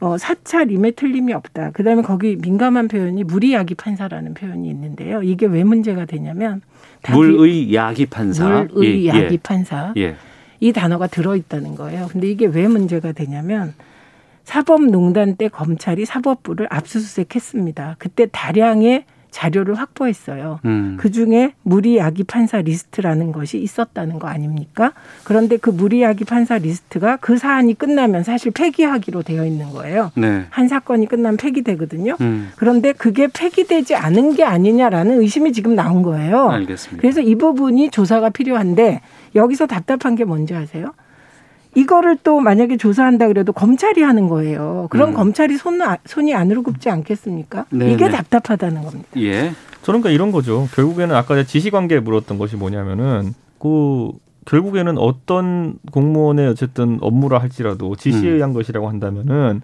어, 사찰임에 틀림이 없다. 그다음에 거기 민감한 표현이 무리야기 판사라는 표현이 있는데요. 이게 왜 문제가 되냐면 다 물의 야기 판사. 물의 예, 야기 예. 판사 예. 이 단어가 들어 있다는 거예요. 근데 이게 왜 문제가 되냐면 사법농단 때 검찰이 사법부를 압수수색했습니다. 그때 다량의 자료를 확보했어요. 음. 그 중에 물의 야기 판사 리스트라는 것이 있었다는 거 아닙니까? 그런데 그 물의 야기 판사 리스트가 그 사안이 끝나면 사실 폐기하기로 되어 있는 거예요. 네. 한 사건이 끝나면 폐기되거든요. 음. 그런데 그게 폐기되지 않은 게 아니냐라는 의심이 지금 나온 거예요. 알겠습니다. 그래서 이 부분이 조사가 필요한데 여기서 답답한 게 뭔지 아세요? 이거를 또 만약에 조사한다 그래도 검찰이 하는 거예요. 그럼 음. 검찰이 손, 손이 안으로 굽지 않겠습니까? 네, 이게 네. 답답하다는 겁니다. 예. 저는 그러니까 이런 거죠. 결국에는 아까 지시관계에 물었던 것이 뭐냐면은 그 결국에는 어떤 공무원의 어쨌든 업무라 할지라도 지시에 음. 의한 것이라고 한다면은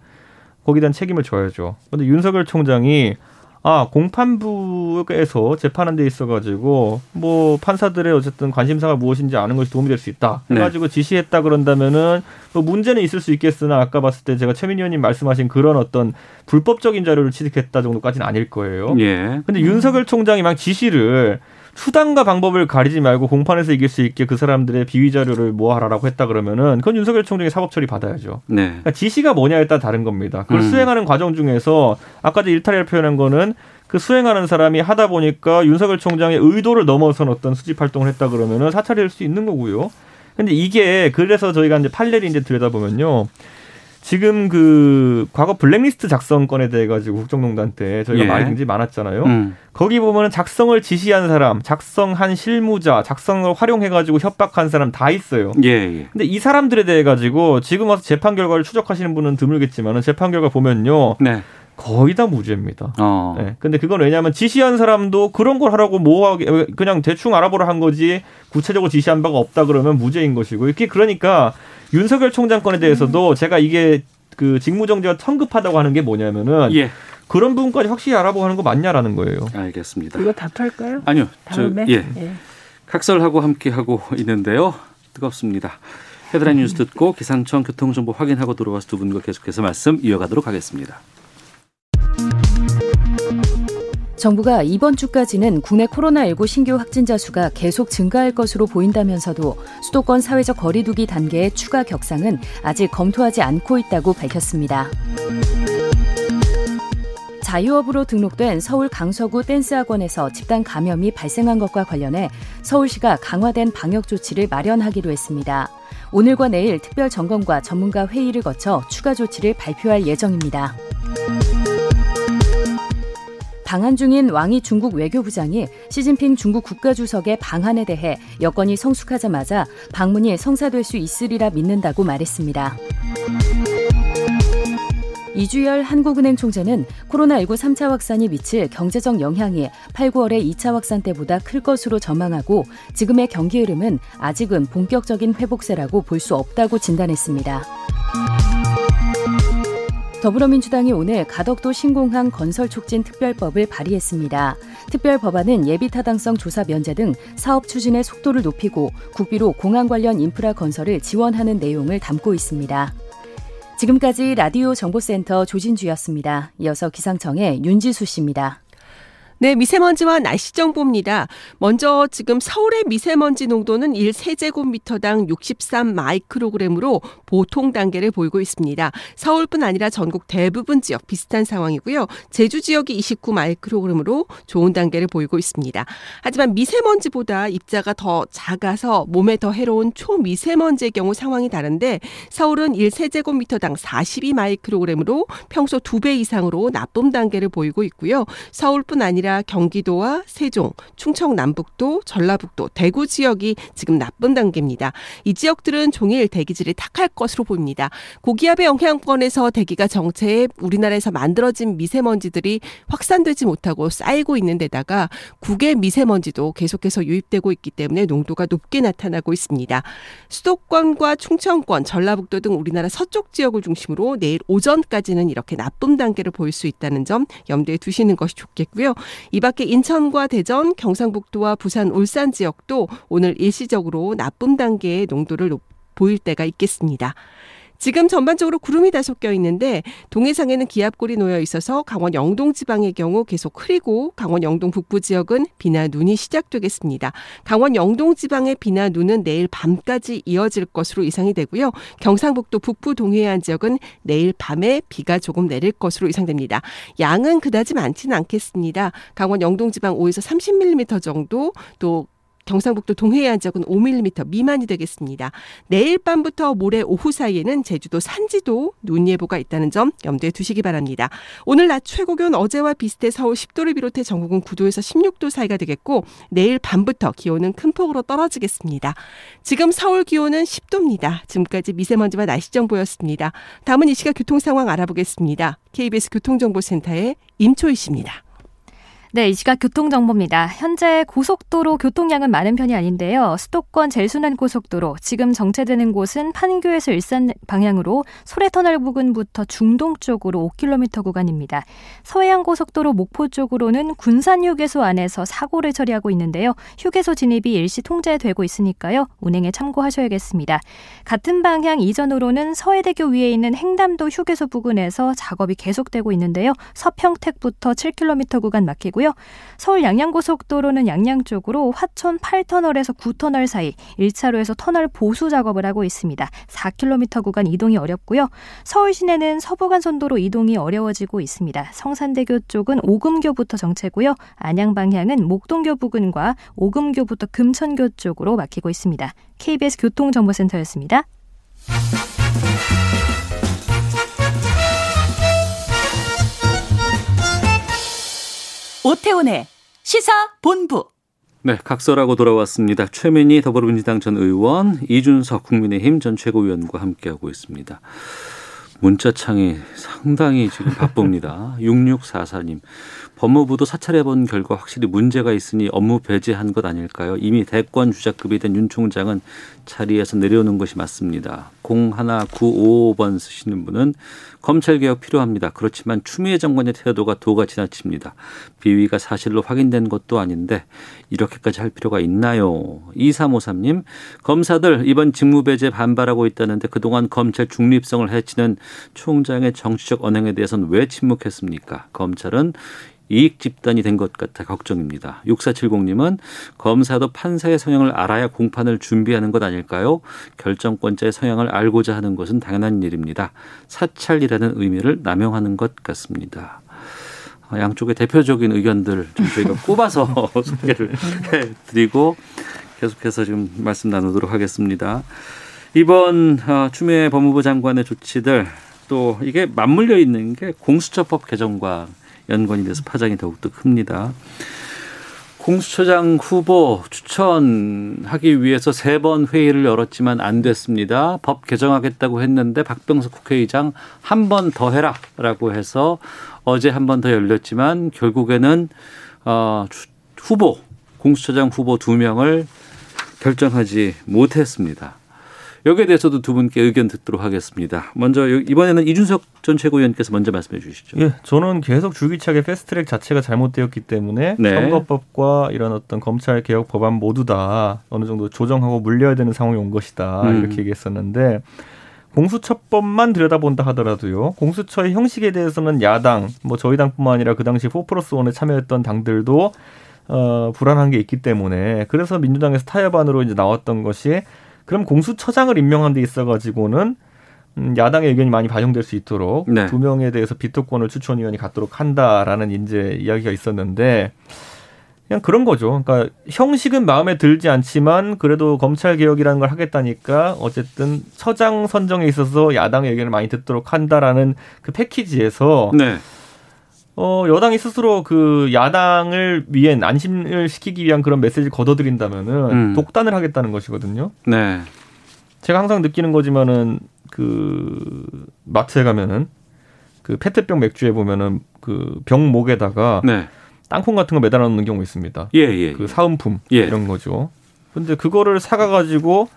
거기에 대한 책임을 져야죠. 근데 윤석열 총장이 아 공판부에서 재판한 데 있어가지고 뭐 판사들의 어쨌든 관심사가 무엇인지 아는 것이 도움이 될 수 있다 네. 해가지고 지시했다 그런다면은 뭐 문제는 있을 수 있겠으나 아까 봤을 때 제가 최민희 의원님 말씀하신 그런 어떤 불법적인 자료를 취득했다 정도까지는 아닐 거예요. 예. 근데 윤석열 총장이 막 지시를 수단과 방법을 가리지 말고 공판에서 이길 수 있게 그 사람들의 비위 자료를 모아라라고 했다 그러면은 그건 윤석열 총장이 사법 처리 받아야죠. 네. 그러니까 지시가 뭐냐에 따라 다른 겁니다. 그걸 음. 수행하는 과정 중에서 아까 전 일탈이라 표현한 거는 그 수행하는 사람이 하다 보니까 윤석열 총장의 의도를 넘어선 어떤 수집 활동을 했다 그러면은 사찰이 될 수 있는 거고요. 근데 이게 그래서 저희가 이제 판례를 이제 들여다보면요. 지금 그 과거 블랙리스트 작성 건에 대해 가지고 국정농단 때 저희가 예. 말이 굉장히 많았잖아요. 음. 거기 보면은 작성을 지시한 사람, 작성한 실무자, 작성을 활용해 가지고 협박한 사람 다 있어요. 예, 예. 근데 이 사람들에 대해 가지고 지금 와서 재판 결과를 추적하시는 분은 드물겠지만은 재판 결과 보면요. 네. 거의 다 무죄입니다. 어. 네. 근데 그건 왜냐하면 지시한 사람도 그런 걸 하라고 뭐하게 그냥 대충 알아보라 한 거지 구체적으로 지시한 바가 없다 그러면 무죄인 것이고 이렇게 그러니까 윤석열 총장 건에 대해서도 제가 이게 그 직무정지가 성급하다고 하는 게 뭐냐면은 예. 그런 부분까지 확실히 알아보고 하는 거 맞냐라는 거예요. 알겠습니다. 이거 답할까요? 아니요. 저, 다음에 예. 예. 각설하고 함께 하고 있는데요. 뜨겁습니다. 헤드라인 뉴스 듣고 기상청 교통정보 확인하고 들어와서 두 분과 계속해서 말씀 이어가도록 하겠습니다. 정부가 이번 주까지는 국내 코로나19 신규 확진자 수가 계속 증가할 것으로 보인다면서도 수도권 사회적 거리두기 단계의 추가 격상은 아직 검토하지 않고 있다고 밝혔습니다. 자유업으로 등록된 서울 강서구 댄스학원에서 집단 감염이 발생한 것과 관련해 서울시가 강화된 방역 조치를 마련하기로 했습니다. 오늘과 내일 특별 점검과 전문가 회의를 거쳐 추가 조치를 발표할 예정입니다. 방한 중인 왕이 중국 외교부장이 시진핑 중국 국가주석의 방한에 대해 여건이 성숙하자마자 방문이 성사될 수 있으리라 믿는다고 말했습니다. 이주열 한국은행 총재는 코로나19 3차 확산이 미칠 경제적 영향이 8, 9월의 2차 확산 때보다 클 것으로 전망하고 지금의 경기 흐름은 아직은 본격적인 회복세라고 볼 수 없다고 진단했습니다. 더불어민주당이 오늘 가덕도 신공항 건설 촉진 특별법을 발의했습니다. 특별 법안은 예비 타당성 조사 면제 등 사업 추진의 속도를 높이고 국비로 공항 관련 인프라 건설을 지원하는 내용을 담고 있습니다. 지금까지 라디오 정보센터 조진주였습니다. 이어서 기상청의 윤지수 씨입니다. 네, 미세먼지와 날씨 정보입니다. 먼저 지금 서울의 미세먼지 농도는 1세제곱미터당 63 마이크로그램으로 보통 단계를 보이고 있습니다. 서울뿐 아니라 전국 대부분 지역 비슷한 상황이고요. 제주 지역이 29 마이크로그램으로 좋은 단계를 보이고 있습니다. 하지만 미세먼지보다 입자가 더 작아서 몸에 더 해로운 초미세먼지의 경우 상황이 다른데 서울은 1세제곱미터당 42 마이크로그램으로 평소 2배 이상으로 나쁨 단계를 보이고 있고요. 서울뿐 아니라 경기도와 세종, 충청 남북도, 전라북도, 대구 지역이 지금 나쁜 단계입니다. 이 지역들은 종일 대기질이 탁할 것으로 보입니다. 고기압의 영향권에서 대기가 정체해 우리나라에서 만들어진 미세먼지들이 확산되지 못하고 쌓이고 있는 데다가 국외 미세먼지도 계속해서 유입되고 있기 때문에 농도가 높게 나타나고 있습니다. 수도권과 충청권, 전라북도 등 우리나라 서쪽 지역을 중심으로 내일 오전까지는 이렇게 나쁨 단계를 보일 수 있다는 점 염두에 두시는 것이 좋겠고요. 이 밖에 인천과 대전, 경상북도와 부산, 울산 지역도 오늘 일시적으로 나쁨 단계의 농도를 높, 보일 때가 있겠습니다. 지금 전반적으로 구름이 다소 껴 있는데 동해상에는 기압골이 놓여 있어서 강원 영동 지방의 경우 계속 흐리고 강원 영동 북부 지역은 비나 눈이 시작되겠습니다. 강원 영동 지방의 비나 눈은 내일 밤까지 이어질 것으로 예상이 되고요. 경상북도 북부 동해안 지역은 내일 밤에 비가 조금 내릴 것으로 예상됩니다. 양은 그다지 많지는 않겠습니다. 강원 영동 지방 5에서 30mm 정도 또 경상북도 동해안 지역은 5mm 미만이 되겠습니다. 내일 밤부터 모레 오후 사이에는 제주도 산지도 눈 예보가 있다는 점 염두에 두시기 바랍니다. 오늘 낮 최고 기온 어제와 비슷해 서울 10도를 비롯해 전국은 9도에서 16도 사이가 되겠고 내일 밤부터 기온은 큰 폭으로 떨어지겠습니다. 지금 서울 기온은 10도입니다. 지금까지 미세먼지와 날씨 정보였습니다. 다음은 이 시각 교통 상황 알아보겠습니다. KBS 교통정보센터의 임초희 씨입니다. 네, 이 시각 교통정보입니다. 현재 고속도로 교통량은 많은 편이 아닌데요. 수도권 제일순환 고속도로 지금 정체되는 곳은 판교에서 일산 방향으로 소래터널 부근부터 중동 쪽으로 5km 구간입니다. 서해안 고속도로 목포 쪽으로는 군산 휴게소 안에서 사고를 처리하고 있는데요. 휴게소 진입이 일시 통제되고 있으니까요. 운행에 참고하셔야겠습니다. 같은 방향 이전으로는 서해대교 위에 있는 행담도 휴게소 부근에서 작업이 계속되고 있는데요. 서평택부터 7km 구간 막히고 있고요. 서울 양양고속도로는 양양 쪽으로 화천 8터널에서 9터널 사이 1차로에서 터널 보수 작업을 하고 있습니다. 4km 구간 이동이 어렵고요. 서울 시내는 서부간선도로 이동이 어려워지고 있습니다. 성산대교 쪽은 오금교부터 정체고요. 안양 방향은 목동교 부근과 오금교부터 금천교 쪽으로 막히고 있습니다. KBS 교통정보센터였습니다. 오태훈의 시사 본부. 네, 각설하고 돌아왔습니다. 최민희 더불어민주당 전 의원, 이준석 국민의힘 전 최고위원과 함께하고 있습니다. 문자창이 상당히 지금 바쁩니다. *laughs* 6644님. 법무부도 사찰해본 결과 확실히 문제가 있으니 업무 배제한 것 아닐까요? 이미 대권 주자급이 된 윤 총장은 자리에서 내려오는 것이 맞습니다. 01955번 쓰시는 분은 검찰개혁 필요합니다. 그렇지만 추미애 장관의 태도가 도가 지나칩니다. 비위가 사실로 확인된 것도 아닌데 이렇게까지 할 필요가 있나요? 2353님, 검사들 이번 직무배제 반발하고 있다는데 그동안 검찰 중립성을 해치는 총장의 정치적 언행에 대해서는 왜 침묵했습니까? 검찰은 이익 집단이 된 것 같아 걱정입니다. 6470님은 검사도 판사의 성향을 알아야 공판을 준비하는 것 아닐까요? 결정권자의 성향을 알고자 하는 것은 당연한 일입니다. 사찰이라는 의미를 남용하는 것 같습니다. 어, 양쪽의 대표적인 의견들 좀 저희가 *laughs* 꼽아서 소개를 해드리고 계속해서 지금 말씀 나누도록 하겠습니다. 이번 어, 추미애 법무부 장관의 조치들 또 이게 맞물려 있는 게 공수처법 개정과 연관이 돼서 파장이 더욱더 큽니다. 공수처장 후보 추천하기 위해서 세 번 회의를 열었지만 안 됐습니다. 법 개정하겠다고 했는데 박병석 국회의장 한 번 더 해라라고 해서 어제 한 번 더 열렸지만 결국에는 어, 후보 공수처장 후보 두 명을 결정하지 못했습니다. 여기에 대해서도 두 분께 의견 듣도록 하겠습니다. 먼저 이번에는 이준석 전 최고위원께서 먼저 말씀해 주시죠. 예, 저는 계속 줄기차게 패스트트랙 자체가 잘못되었기 때문에 네. 선거법과 이런 어떤 검찰 개혁 법안 모두 다 어느 정도 조정하고 물려야 되는 상황이 온 것이다 음. 이렇게 얘기했었는데 공수처법만 들여다본다 하더라도요. 공수처의 형식에 대해서는 야당, 뭐 저희 당뿐만 아니라 그 당시 4 플러스 원에 참여했던 당들도 어, 불안한 게 있기 때문에 그래서 민주당에서 타협안으로 이제 나왔던 것이 그럼 공수처장을 임명한 데 있어가지고는 음, 야당의 의견이 많이 반영될 수 있도록 네. 두 명에 대해서 비토권을 추천위원이 갖도록 한다라는 이제 이야기가 있었는데 그냥 그런 거죠. 그러니까 형식은 마음에 들지 않지만 그래도 검찰 개혁이라는 걸 하겠다니까 어쨌든 처장 선정에 있어서 야당의 의견을 많이 듣도록 한다라는 그 패키지에서 네. 어, 여당이 스스로 그 야당을 위한 안심을 시키기 위한 그런 메시지를 걷어들인다면은 음. 독단을 하겠다는 것이거든요. 네. 제가 항상 느끼는 거지만은 그 마트에 가면은 그 페트병 맥주에 보면은 그 병 목에다가 네. 땅콩 같은 거 매달아 놓는 경우 있습니다. 예, 예. 그 사은품 예. 이런 거죠. 근데 그거를 사가 가지고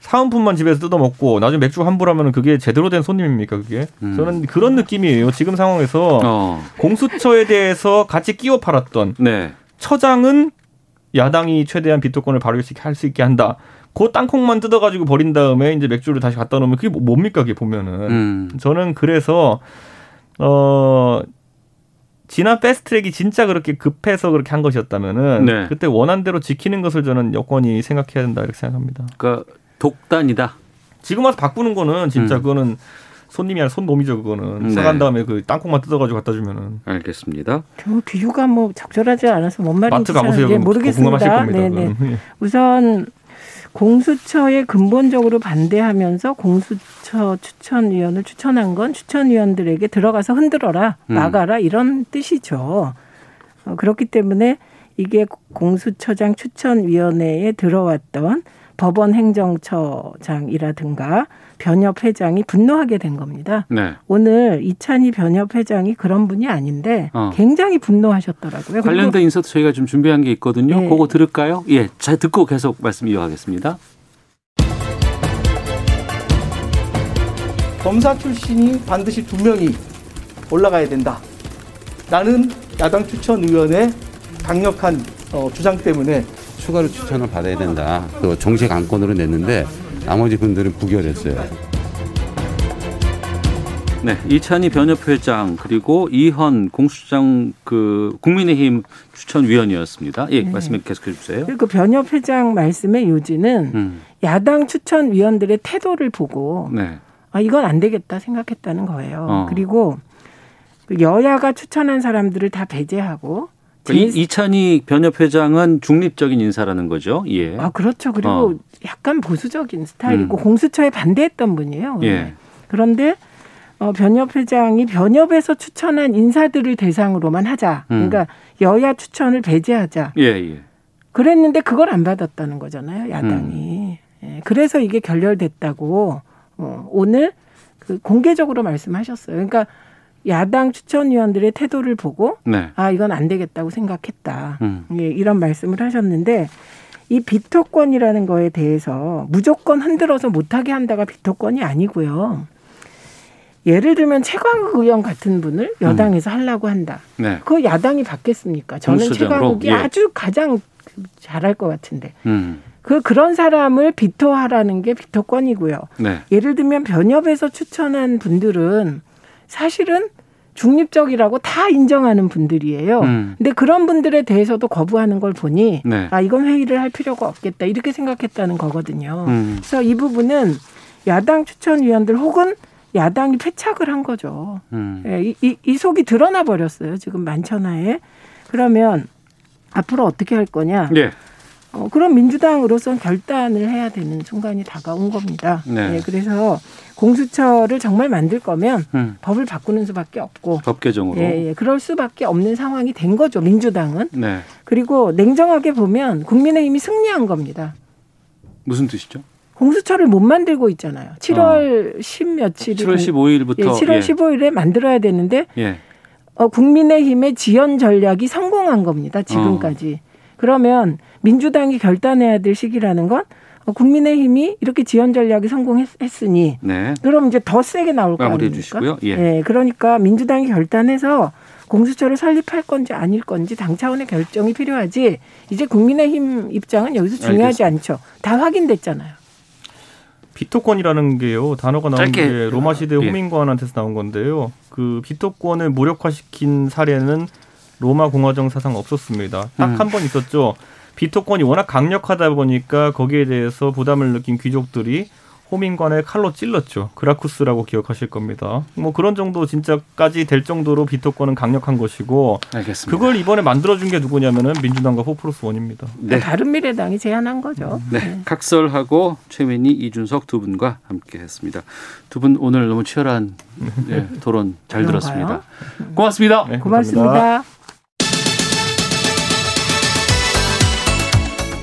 사은품만 집에서 뜯어먹고 나중에 맥주 환불하면 그게 제대로 된 손님입니까 그게? 음. 저는 그런 느낌이에요. 지금 상황에서 어. 공수처에 대해서 같이 끼워 팔았던 네. 처장은 야당이 최대한 비토권을 발휘할 수 있게 한다. 그 땅콩만 뜯어가지고 버린 다음에 이제 맥주를 다시 갖다 놓으면 그게 뭐- 뭡니까 그게 보면은 음. 저는 그래서 어 지난 패스트트랙이 진짜 그렇게 급해서 그렇게 한 것이었다면은 네. 그때 원한대로 지키는 것을 저는 여권이 생각해야 된다 이렇게 생각합니다. 그러니까 독단이다. 지금 와서 바꾸는 거는 진짜 음. 그거는 손님이 아니라 손놈이죠 그거는 네. 사간 다음에 그 땅콩만 뜯어가지고 갖다 주면은 알겠습니다. 그 비유가 뭐 적절하지 않아서 뭔 말인지. 잘 예, 그럼 모르겠습니다. 네네. 그거는. 예. 우선 공수처에 근본적으로 반대하면서 공수처 추천위원을 추천한 건 추천위원들에게 들어가서 흔들어라, 음. 나가라 이런 뜻이죠. 어, 그렇기 때문에 이게 공수처장 추천위원회에 들어왔던 법원 행정처장이라든가 변협 회장이 분노하게 된 겁니다. 네. 오늘 이찬희 변협 회장이 그런 분이 아닌데 어. 굉장히 분노하셨더라고요. 관련된 인서트 저희가 좀 준비한 게 있거든요. 네. 그거 들을까요? 예, 잘 듣고 계속 말씀 이어가겠습니다. 검사 출신이 반드시 두 명이 올라가야 된다. 나는 야당 추천위원회 강력한 어, 주장 때문에 추가로 추천을 받아야 된다. 그 정책 안건으로 냈는데 나머지 분들은 부결했어요. 네, 이찬희 변협회장 그리고 이현 공수처장 그 국민의힘 추천위원이었습니다. 예, 네. 말씀 계속해 주세요. 그 변협 회장 말씀의 요지는 음, 야당 추천위원들의 태도를 보고 네. 아 이건 안 되겠다 생각했다는 거예요. 어. 그리고 그 여야가 추천한 사람들을 다 배제하고 이, 이찬희 변협 회장은 중립적인 인사라는 거죠. 예. 아 그렇죠. 그리고 어. 약간 보수적인 스타일이고 음. 공수처에 반대했던 분이에요. 예. 그런데 어, 변협 회장이 변협에서 추천한 인사들을 대상으로만 하자. 음. 그러니까 여야 추천을 배제하자. 예, 예. 그랬는데 그걸 안 받았다는 거잖아요. 야당이. 예, 그래서 이게 결렬됐다고 어, 오늘 그 공개적으로 말씀하셨어요. 그러니까 야당 추천위원들의 태도를 보고 네. 아 이건 안 되겠다고 생각했다. 음. 예, 이런 말씀을 하셨는데 이 비토권이라는 거에 대해서 무조건 흔들어서 못하게 한다가 비토권이 아니고요. 예를 들면 최광욱 의원 같은 분을 여당에서 하려고 한다. 네. 그 야당이 받겠습니까? 저는? 최광욱이 예. 아주 가장 잘할 것 같은데 음. 그 그런 사람을 비토하라는 게 비토권이고요. 네. 예를 들면 변협에서 추천한 분들은 사실은 중립적이라고 다 인정하는 분들이에요. 음. 근데 그런 분들에 대해서도 거부하는 걸 보니 네. 아 이건 회의를 할 필요가 없겠다 이렇게 생각했다는 거거든요. 음. 그래서 이 부분은 야당 추천위원들 혹은 야당이 패착을 한 거죠. 음. 예, 이, 이, 이 속이 드러나 버렸어요. 지금 만천하에. 그러면 앞으로 어떻게 할 거냐? 예. 어, 그럼 민주당으로선 결단을 해야 되는 순간이 다가온 겁니다. 네. 예, 그래서 공수처를 정말 만들 거면 음. 법을 바꾸는 수밖에 없고 법 개정으로. 예, 예, 그럴 수밖에 없는 상황이 된 거죠. 민주당은. 네. 그리고 냉정하게 보면 국민의힘이 승리한 겁니다. 무슨 뜻이죠? 공수처를 못 만들고 있잖아요. 7월 10 며칠이 7월 15일부터 예, 7월 예. 15일에 만들어야 되는데 예. 어, 국민의힘의 지연 전략이 성공한 겁니다. 지금까지. 그러면 민주당이 결단해야 될 시기라는 건 어, 국민의힘이 이렇게 지연 전략이 성공했으니 네. 그럼 이제 더 세게 나올 거 아닙니까? 주시고요. 예. 그러니까 민주당이 결단해서 공수처를 설립할 건지 아닐 건지 당 차원의 결정이 필요하지. 이제 국민의힘 입장은 여기서 중요하지 않죠. 다 확인됐잖아요. 비토권이라는 게요 단어가 나온 짧게. 게 로마 시대 예. 호민관한테서 나온 건데요. 그 비토권을 무력화시킨 사례는 로마 공화정 사상 없었습니다. 딱 음. 한번 있었죠. 비토권이 워낙 강력하다 보니까 거기에 대해서 부담을 느낀 귀족들이 호민관을 칼로 찔렀죠. 그라쿠스라고 기억하실 겁니다. 뭐 그런 정도 진짜까지 될 정도로 비토권은 강력한 것이고 알겠습니다. 그걸 이번에 만들어준 게 누구냐면은 민주당과 호프로스 원입니다. 네. 바른미래당이 제안한 거죠. 네. 각설하고 최민희, 이준석 두 분과 함께 했습니다. 두 분 오늘 너무 치열한 예, 토론 잘? 들었습니다. 고맙습니다. 네, 고맙습니다.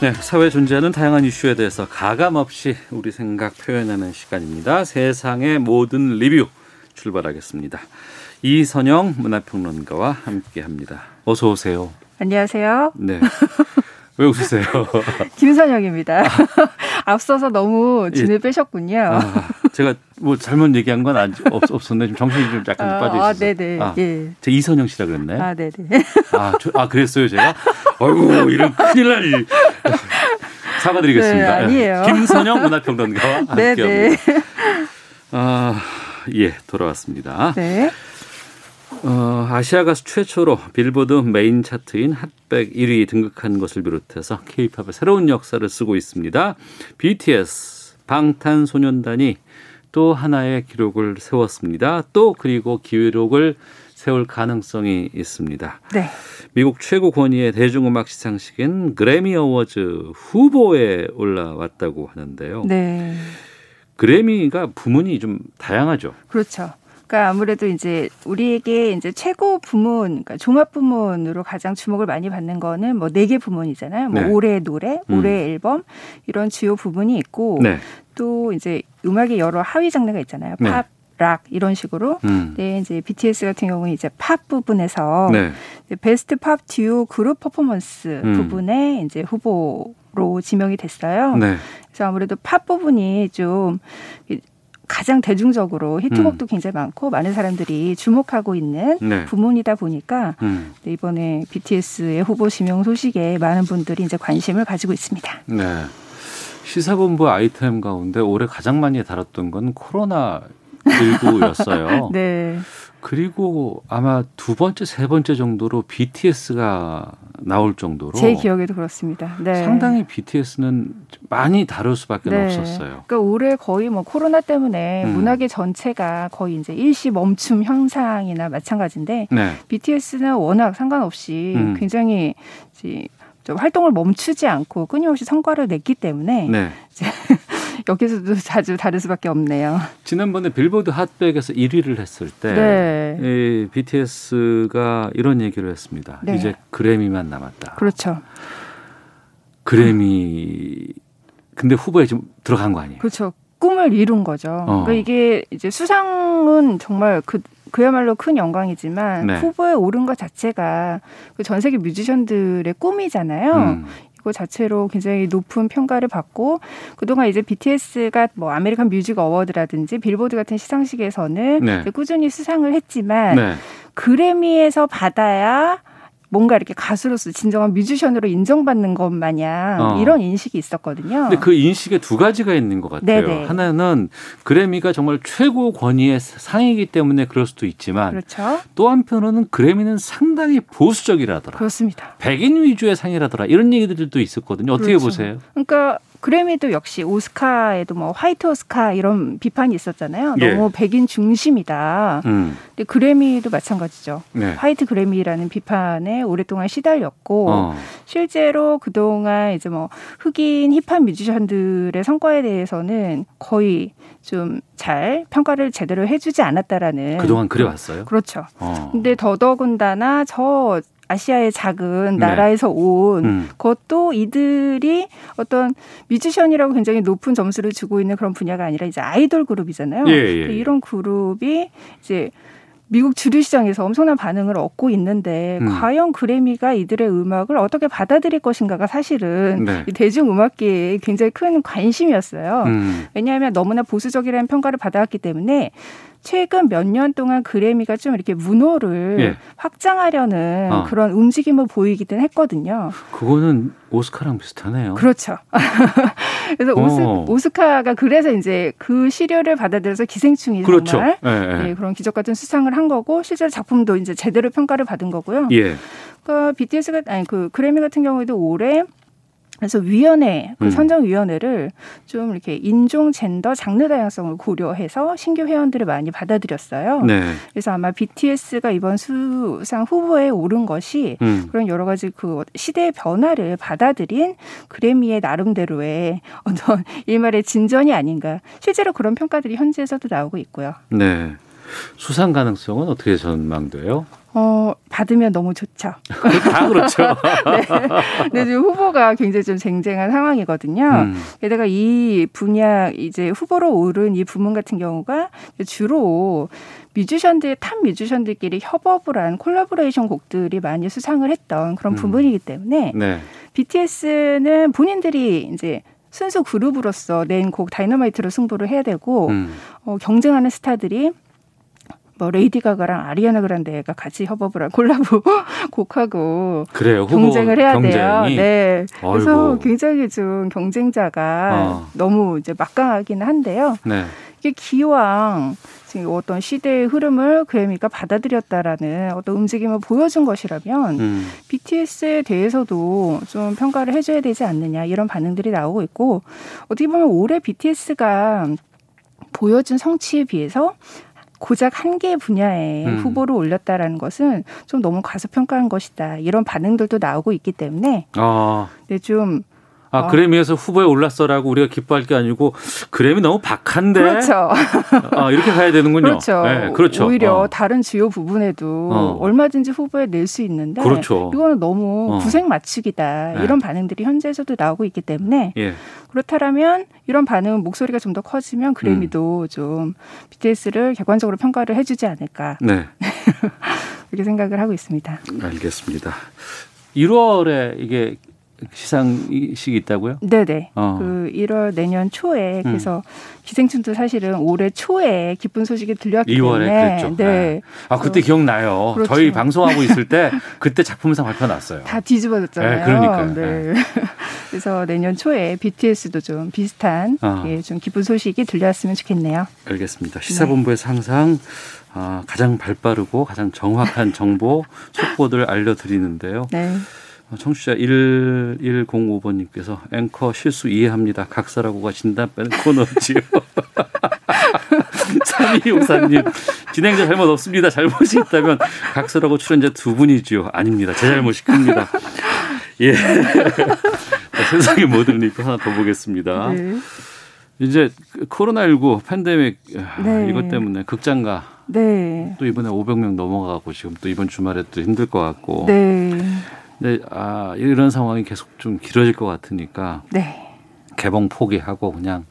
네, 사회에 존재하는 다양한 이슈에 대해서 가감 없이 우리 생각 표현하는 시간입니다. 세상의 모든 리뷰 출발하겠습니다. 이선영 문화평론가와 함께합니다. 어서 오세요. 안녕하세요. 네. 왜 웃으세요? *laughs* 김선영입니다. *laughs* 앞서서 너무 진을 예. 빼셨군요. 아, 제가 뭐 잘못 얘기한 건 아니, 없. 지금 정신이 좀 약간 아, 빠져 있어서. 아, 네네. 예. 제 이선영 씨라 그랬나요? 아, 네네. 아, 저, 아 그랬어요, 제가? 아이고, 이런 큰일 날 일. *laughs* 사과드리겠습니다. 네, 아니에요. 김선영 문화평론가와 네네. *laughs* 함께합니다. 아, 예, 돌아왔습니다. 네. 어, 아시아 가수 최초로 빌보드 메인 차트인 핫백 1위 등극한 것을 비롯해서 K-팝의 새로운 역사를 쓰고 있습니다. BTS 방탄소년단이 또 하나의 기록을 세웠습니다. 또 그리고 기록을 세울 가능성이 있습니다. 네. 미국 최고 권위의 대중음악 시상식인 그래미 어워즈 후보에 올라왔다고 하는데요. 네. 그래미가 부문이 좀 다양하죠. 그렇죠. 그러니까 아무래도 이제 우리에게 이제 최고 부문, 그러니까 종합 부문으로 가장 주목을 많이 받는 거는 뭐 네 개 부문이잖아요. 뭐 네. 올해 노래, 음. 올해 앨범 이런 주요 부분이 있고 네. 또 이제 음악의 여러 하위 장르가 있잖아요. 네. 팝, 락 이런 식으로. 음. 네, 이제 BTS 같은 경우는 이제 팝 부분에서 네. 베스트 팝 듀오 그룹 퍼포먼스 음. 부분에 이제 후보로 지명이 됐어요. 네. 그래서 아무래도 팝 부분이 좀 가장 대중적으로 히트곡도 음. 굉장히 많고 많은 사람들이 주목하고 있는 네. 부문이다 보니까 음. 네, 이번에 BTS의 후보 지명 소식에 많은 분들이 이제 관심을 가지고 있습니다. 네. 시사본부 아이템 가운데 올해 가장 많이 다뤘던 건 코로나 19였어요. *laughs* 네. 그리고 아마 두 번째, 세 번째 정도로 BTS가 나올 정도로 제 기억에도 그렇습니다. 네. 상당히 BTS는 많이 다룰 수밖에 네. 없었어요. 그러니까 올해 거의 뭐 코로나 때문에 음. 문화계 전체가 거의 이제 일시 멈춤 현상이나 마찬가지인데 네. BTS는 워낙 상관없이 음. 굉장히 활동을 멈추지 않고 끊임없이 성과를 냈기 때문에 네. 여기서도 자주 다를 수밖에 없네요. 지난번에 빌보드 핫백에서 1위를 했을 때 네. 이 BTS가 이런 얘기를 했습니다. 네. 이제 그래미만 남았다. 그렇죠. 그래미 근데 후보에 좀 들어간 거 아니에요? 그렇죠. 꿈을 이룬 거죠. 어. 그러니까 이게 이제 수상은 정말 그 그야말로 큰 영광이지만 네. 후보에 오른 것 자체가 그 전 세계 뮤지션들의 꿈이잖아요. 음. 이거 자체로 굉장히 높은 평가를 받고 그동안 이제 BTS가 뭐 American Music Award라든지 빌보드 같은 시상식에서는 네. 꾸준히 수상을 했지만 네. 그래미에서 받아야 뭔가 이렇게 가수로서 진정한 뮤지션으로 인정받는 것 마냥 어. 이런 인식이 있었거든요. 근데 그 인식에 두 가지가 있는 것 같아요. 네네. 하나는 그래미가 정말 최고 권위의 상이기 때문에 그럴 수도 있지만 그렇죠. 또 한편으로는 그래미는 상당히 보수적이라더라. 그렇습니다. 백인 위주의 상이라더라. 이런 얘기들도 있었거든요. 어떻게 그렇죠. 보세요? 그러니까 그래미도 역시 오스카에도 뭐 화이트 오스카 이런 비판이 있었잖아요. 예. 너무 백인 중심이다. 음. 근데 그래미도 마찬가지죠. 네. 화이트 그래미라는 비판에 오랫동안 시달렸고 어. 실제로 그동안 이제 뭐 흑인 힙합 뮤지션들의 성과에 대해서는 거의 좀 잘 평가를 제대로 해주지 않았다라는 그동안 그래 왔어요? 그렇죠. 어. 근데 더더군다나 저 아시아의 작은 네. 나라에서 온 음. 그것도 이들이 어떤 뮤지션이라고 굉장히 높은 점수를 주고 있는 그런 분야가 아니라 이제 아이돌 그룹이잖아요. 예, 예, 예. 이런 그룹이 이제 미국 주류 시장에서 엄청난 반응을 얻고 있는데 음. 과연 그래미가 이들의 음악을 어떻게 받아들일 것인가가 사실은 네. 이 대중 음악계에 굉장히 큰 관심이었어요. 음. 왜냐하면 너무나 보수적이라는 평가를 받아왔기 때문에 최근 몇 년 동안 그래미가 좀 이렇게 문호를 예. 확장하려는 어. 그런 움직임을 보이기는 했거든요. 그거는 오스카랑 비슷하네요. 그렇죠. *laughs* 그래서 오스, 어. 오스카가 그래서 이제 그 시료를 받아들여서 기생충이 그렇죠. 정말 예, 예. 예, 그런 기적 같은 수상을 한 거고 실제로 작품도 이제 제대로 평가를 받은 거고요. 예. 그러니까 BTS가 아니 그 그래미 같은 경우에도 올해 그래서 위원회, 그 음. 선정위원회를 좀 이렇게 인종, 젠더, 장르 다양성을 고려해서 신규 회원들을 많이 받아들였어요. 네. 그래서 아마 BTS가 이번 수상 후보에 오른 것이 음. 그런 여러 가지 그 시대의 변화를 받아들인 그래미의 나름대로의 *laughs* 어떤 일말의 진전이 아닌가. 실제로 그런 평가들이 현지에서도 나오고 있고요. 네. 수상 가능성은 어떻게 전망돼요? 어, 받으면 너무 좋죠. 다 그렇죠. *laughs* 네. 근데 지금 후보가 굉장히 좀 쟁쟁한 상황이거든요. 음. 게다가 이 분야 이제 후보로 오른 이 부문 같은 경우가 주로 뮤지션들 top 뮤지션들끼리 협업을 한 콜라보레이션 곡들이 많이 수상을 했던 그런 음. 부분이기 때문에 네. BTS는 본인들이 이제 순수 그룹으로서 낸 곡 Dynamite로 승부를 해야 되고 음. 어, 경쟁하는 스타들이 뭐 레이디 가가랑 아리아나 그란데가 같이 협업을 한 콜라보 *laughs* 곡하고 그래요. 경쟁을 해야 경쟁이? 돼요. 네. 그래서 아이고. 굉장히 좀 경쟁자가 어. 너무 이제 막강하기는 한데요. 네. 이게 기왕 지금 어떤 시대의 흐름을 그래미가 받아들였다라는 어떤 움직임을 보여준 것이라면 음. BTS에 대해서도 좀 평가를 해줘야 되지 않느냐 이런 반응들이 나오고 있고 어떻게 보면 올해 BTS가 보여준 성취에 비해서 고작 한 개 분야에 음. 후보를 올렸다라는 것은 좀 너무 과소평가한 것이다 이런 반응들도 나오고 있기 때문에 아. 네, 좀 아, 어. 그래미에서 후보에 올랐어라고 우리가 기뻐할 게 아니고 그래미 너무 박한데. 그렇죠. *laughs* 아, 이렇게 가야 되는군요. 그렇죠. 네, 그렇죠. 오히려 어. 다른 주요 부분에도 어. 얼마든지 후보에 낼 수 있는데 그렇죠. 이거는 너무 어. 구색 맞추기다 네. 이런 반응들이 현재에서도 나오고 있기 때문에 예. 그렇다면 이런 반응 목소리가 좀 더 커지면 그래미도 음. 좀 BTS를 객관적으로 평가를 해 주지 않을까 네. *laughs* 이렇게 생각을 하고 있습니다. 알겠습니다. 1월에 이게 시상식이 있다고요? 네네. 어. 그 1월 내년 초에 음. 그래서 기생충도 사실은 올해 초에 기쁜 소식이 들렸기 2월에 때문에 그랬죠. 네. 아 그때 기억나요. 그렇죠. 저희 방송하고 있을 때 그때 작품상 발표 났어요. 다 뒤집어졌잖아요. 네, 그러니까요. 네. *laughs* 그래서 내년 초에 BTS도 좀 비슷한 아. 예, 좀 기쁜 소식이 들려왔으면 좋겠네요. 알겠습니다. 시사본부에서 항상 아, 가장 발빠르고 가장 정확한 정보 *laughs* 속보들 알려드리는데요. 네. 어, 청취자 1105번님께서 앵커 실수 이해합니다. 각서라고가 진단 빼는 코너지요. 3254님 진행자 잘못 없습니다. 잘못이 있다면 각서라고 출연자 두 분이지요. 아닙니다. 제 잘못이 큽니다. 예. 자, 세상의 모든 리뷰 하나 더 보겠습니다. 네. 이제 그 코로나19 팬데믹 아, 네. 이것 때문에 극장가 네. 또 이번에 500명 넘어가고 지금 또 이번 주말에 또 힘들 것 같고. 네. 근데 아 이런 상황이 계속 좀 길어질 것 같으니까 네. 개봉 포기하고 그냥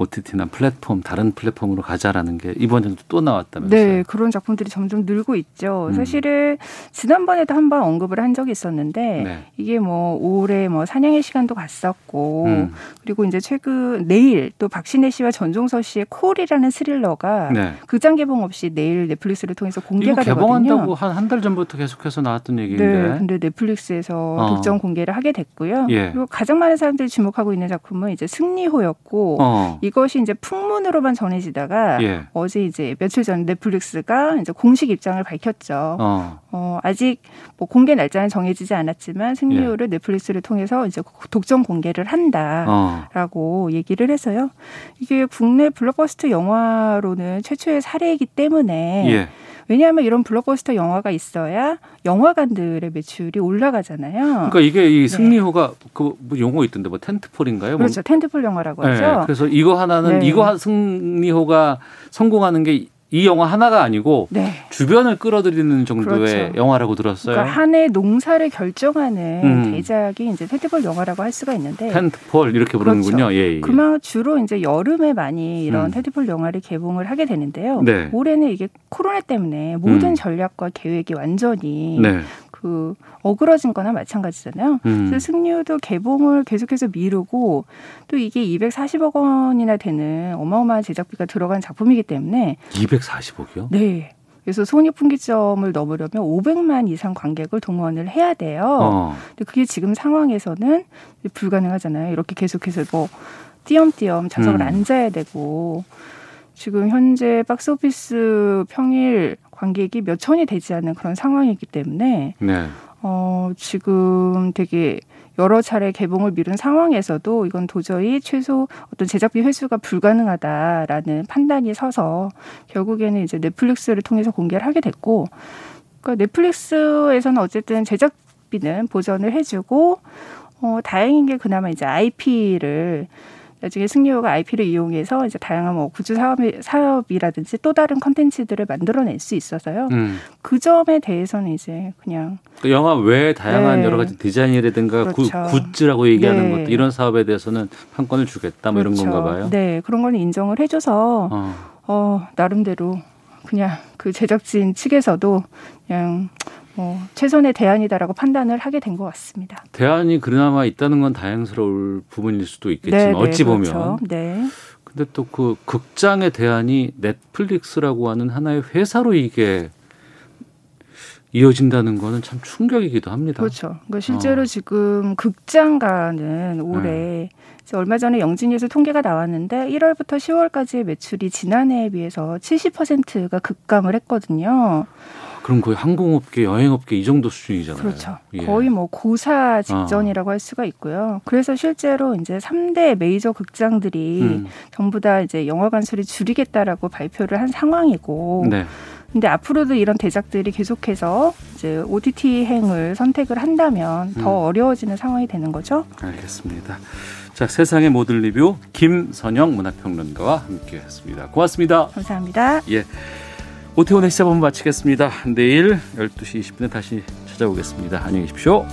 OTT나 플랫폼 다른 플랫폼으로 가자라는 게 이번 연도 또 나왔다면서요. 네, 그런 작품들이 점점 늘고 있죠. 음. 사실은 지난번에도 한 번 언급을 한 적이 있었는데 네. 이게 뭐 올해 뭐 사냥의 시간도 갔었고 음. 그리고 이제 최근 내일 또 박신혜 씨와 전종서 씨의 콜이라는 스릴러가 네. 극장 개봉 없이 내일 넷플릭스를 통해서 이거 공개가 개봉한다고 되거든요. 한한 달 전부터 계속해서 나왔던 얘기인데. 네, 근데 넷플릭스에서 어. 극장 공개를 하게 됐고요. 예. 그리고 가장 많은 사람들이 주목하고 있는 작품은 이제 승리호였고 어. 이 것이 이제 풍문으로만 전해지다가 예. 어제 이제 며칠 전 넷플릭스가 이제 공식 입장을 밝혔죠. 어. 어, 아직 뭐 공개 날짜는 정해지지 않았지만 승리호를 예. 넷플릭스를 통해서 이제 독점 공개를 한다라고 어. 얘기를 해서요. 이게 국내 블록버스터 영화로는 최초의 사례이기 때문에 예. 왜냐하면 이런 블록버스터 영화가 있어야 영화관들의 매출이 올라가잖아요. 그러니까 이게 이 승리호가 그뭐 용어 있던데 뭐 텐트폴인가요? 뭐 네. 그렇죠. 텐트폴 영화라고 네, 하죠. 그래서 이거 하나는 네. 이거 한- 승리호가 성공하는 게 이 영화 하나가 아니고 네. 주변을 끌어들이는 정도의 그렇죠. 영화라고 들었어요. 그러니까 한 해 농사를 결정하는 음. 대작이 이제 텐트폴 영화라고 할 수가 있는데 텐트폴 이렇게 부르는군요. 그렇죠. 예, 예. 그만 주로 이제 여름에 많이 이런 음. 텐트폴 영화를 개봉을 하게 되는데요. 네. 올해는 이게 코로나 때문에 모든 음. 전략과 계획이 완전히 네. 그 어그러진 거나 마찬가지잖아요. 음. 그래서 승리호도 개봉을 계속해서 미루고 또 이게 240억 원이나 되는 어마어마한 제작비가 들어간 작품이기 때문에 240억이요? 네. 그래서 손익분기점을 넘으려면 500만 이상 관객을 동원을 해야 돼요. 어. 근데 그게 지금 상황에서는 불가능하잖아요. 이렇게 계속해서 뭐 띄엄띄엄 좌석을 음. 앉아야 되고 지금 현재 박스오피스 평일 관객이 몇 천이 되지 않는 그런 상황이기 때문에 네. 어, 지금 되게 여러 차례 개봉을 미룬 상황에서도 이건 도저히 최소 어떤 제작비 회수가 불가능하다라는 판단이 서서 결국에는 이제 넷플릭스를 통해서 공개를 하게 됐고, 그러니까 넷플릭스에서는 어쨌든 제작비는 보전을 해주고, 어, 다행인 게 그나마 이제 IP를 나중에 승리호가 IP를 이용해서 이제 다양한 뭐 구주 사업 사업이라든지 또 다른 컨텐츠들을 만들어낼 수 있어서요. 음. 그 점에 대해서는 이제 그냥 그 영화 외에 다양한 네. 여러 가지 디자인이라든가 구- 그렇죠. 굿즈라고 얘기하는 네. 것도 이런 사업에 대해서는 판권을 주겠다 뭐 이런 그렇죠. 건가 봐요. 네, 그런 거는 인정을 해줘서 어. 어, 나름대로 그냥 그 제작진 측에서도 그냥 뭐 최선의 대안이다라고 판단을 하게 된 것 같습니다. 대안이 그나마 있다는 건 다행스러울 부분일 수도 있겠지만 네, 네, 어찌 그렇죠. 보면 네. 근데 또 그 극장의 대안이 넷플릭스라고 하는 하나의 회사로 이게 이어진다는 거는 참 충격이기도 합니다. 그렇죠. 그러니까 실제로 지금 극장가는 올해 이제 얼마 전에 영진에서 통계가 나왔는데 1월부터 10월까지의 매출이 지난해에 비해서 70%가 급감을 했거든요. 그럼 거의 항공업계, 여행업계 이 정도 수준이잖아요. 그렇죠. 예. 거의 뭐 고사 직전이라고 할 수가 있고요. 그래서 실제로 이제 3대 메이저 극장들이 음. 전부 다 이제 영화관 수를 줄이겠다라고 발표를 한 상황이고 네. 근데 앞으로도 이런 대작들이 계속해서 이제 OTT 행을 선택을 한다면 더 음. 어려워지는 상황이 되는 거죠. 알겠습니다. 자, 세상의 모든 리뷰 김선영 문화평론가와 함께했습니다. 고맙습니다. 감사합니다. 예. 오태훈의 시사본 마치겠습니다. 내일 12시 20분에 다시 찾아오겠습니다. 안녕히 계십시오.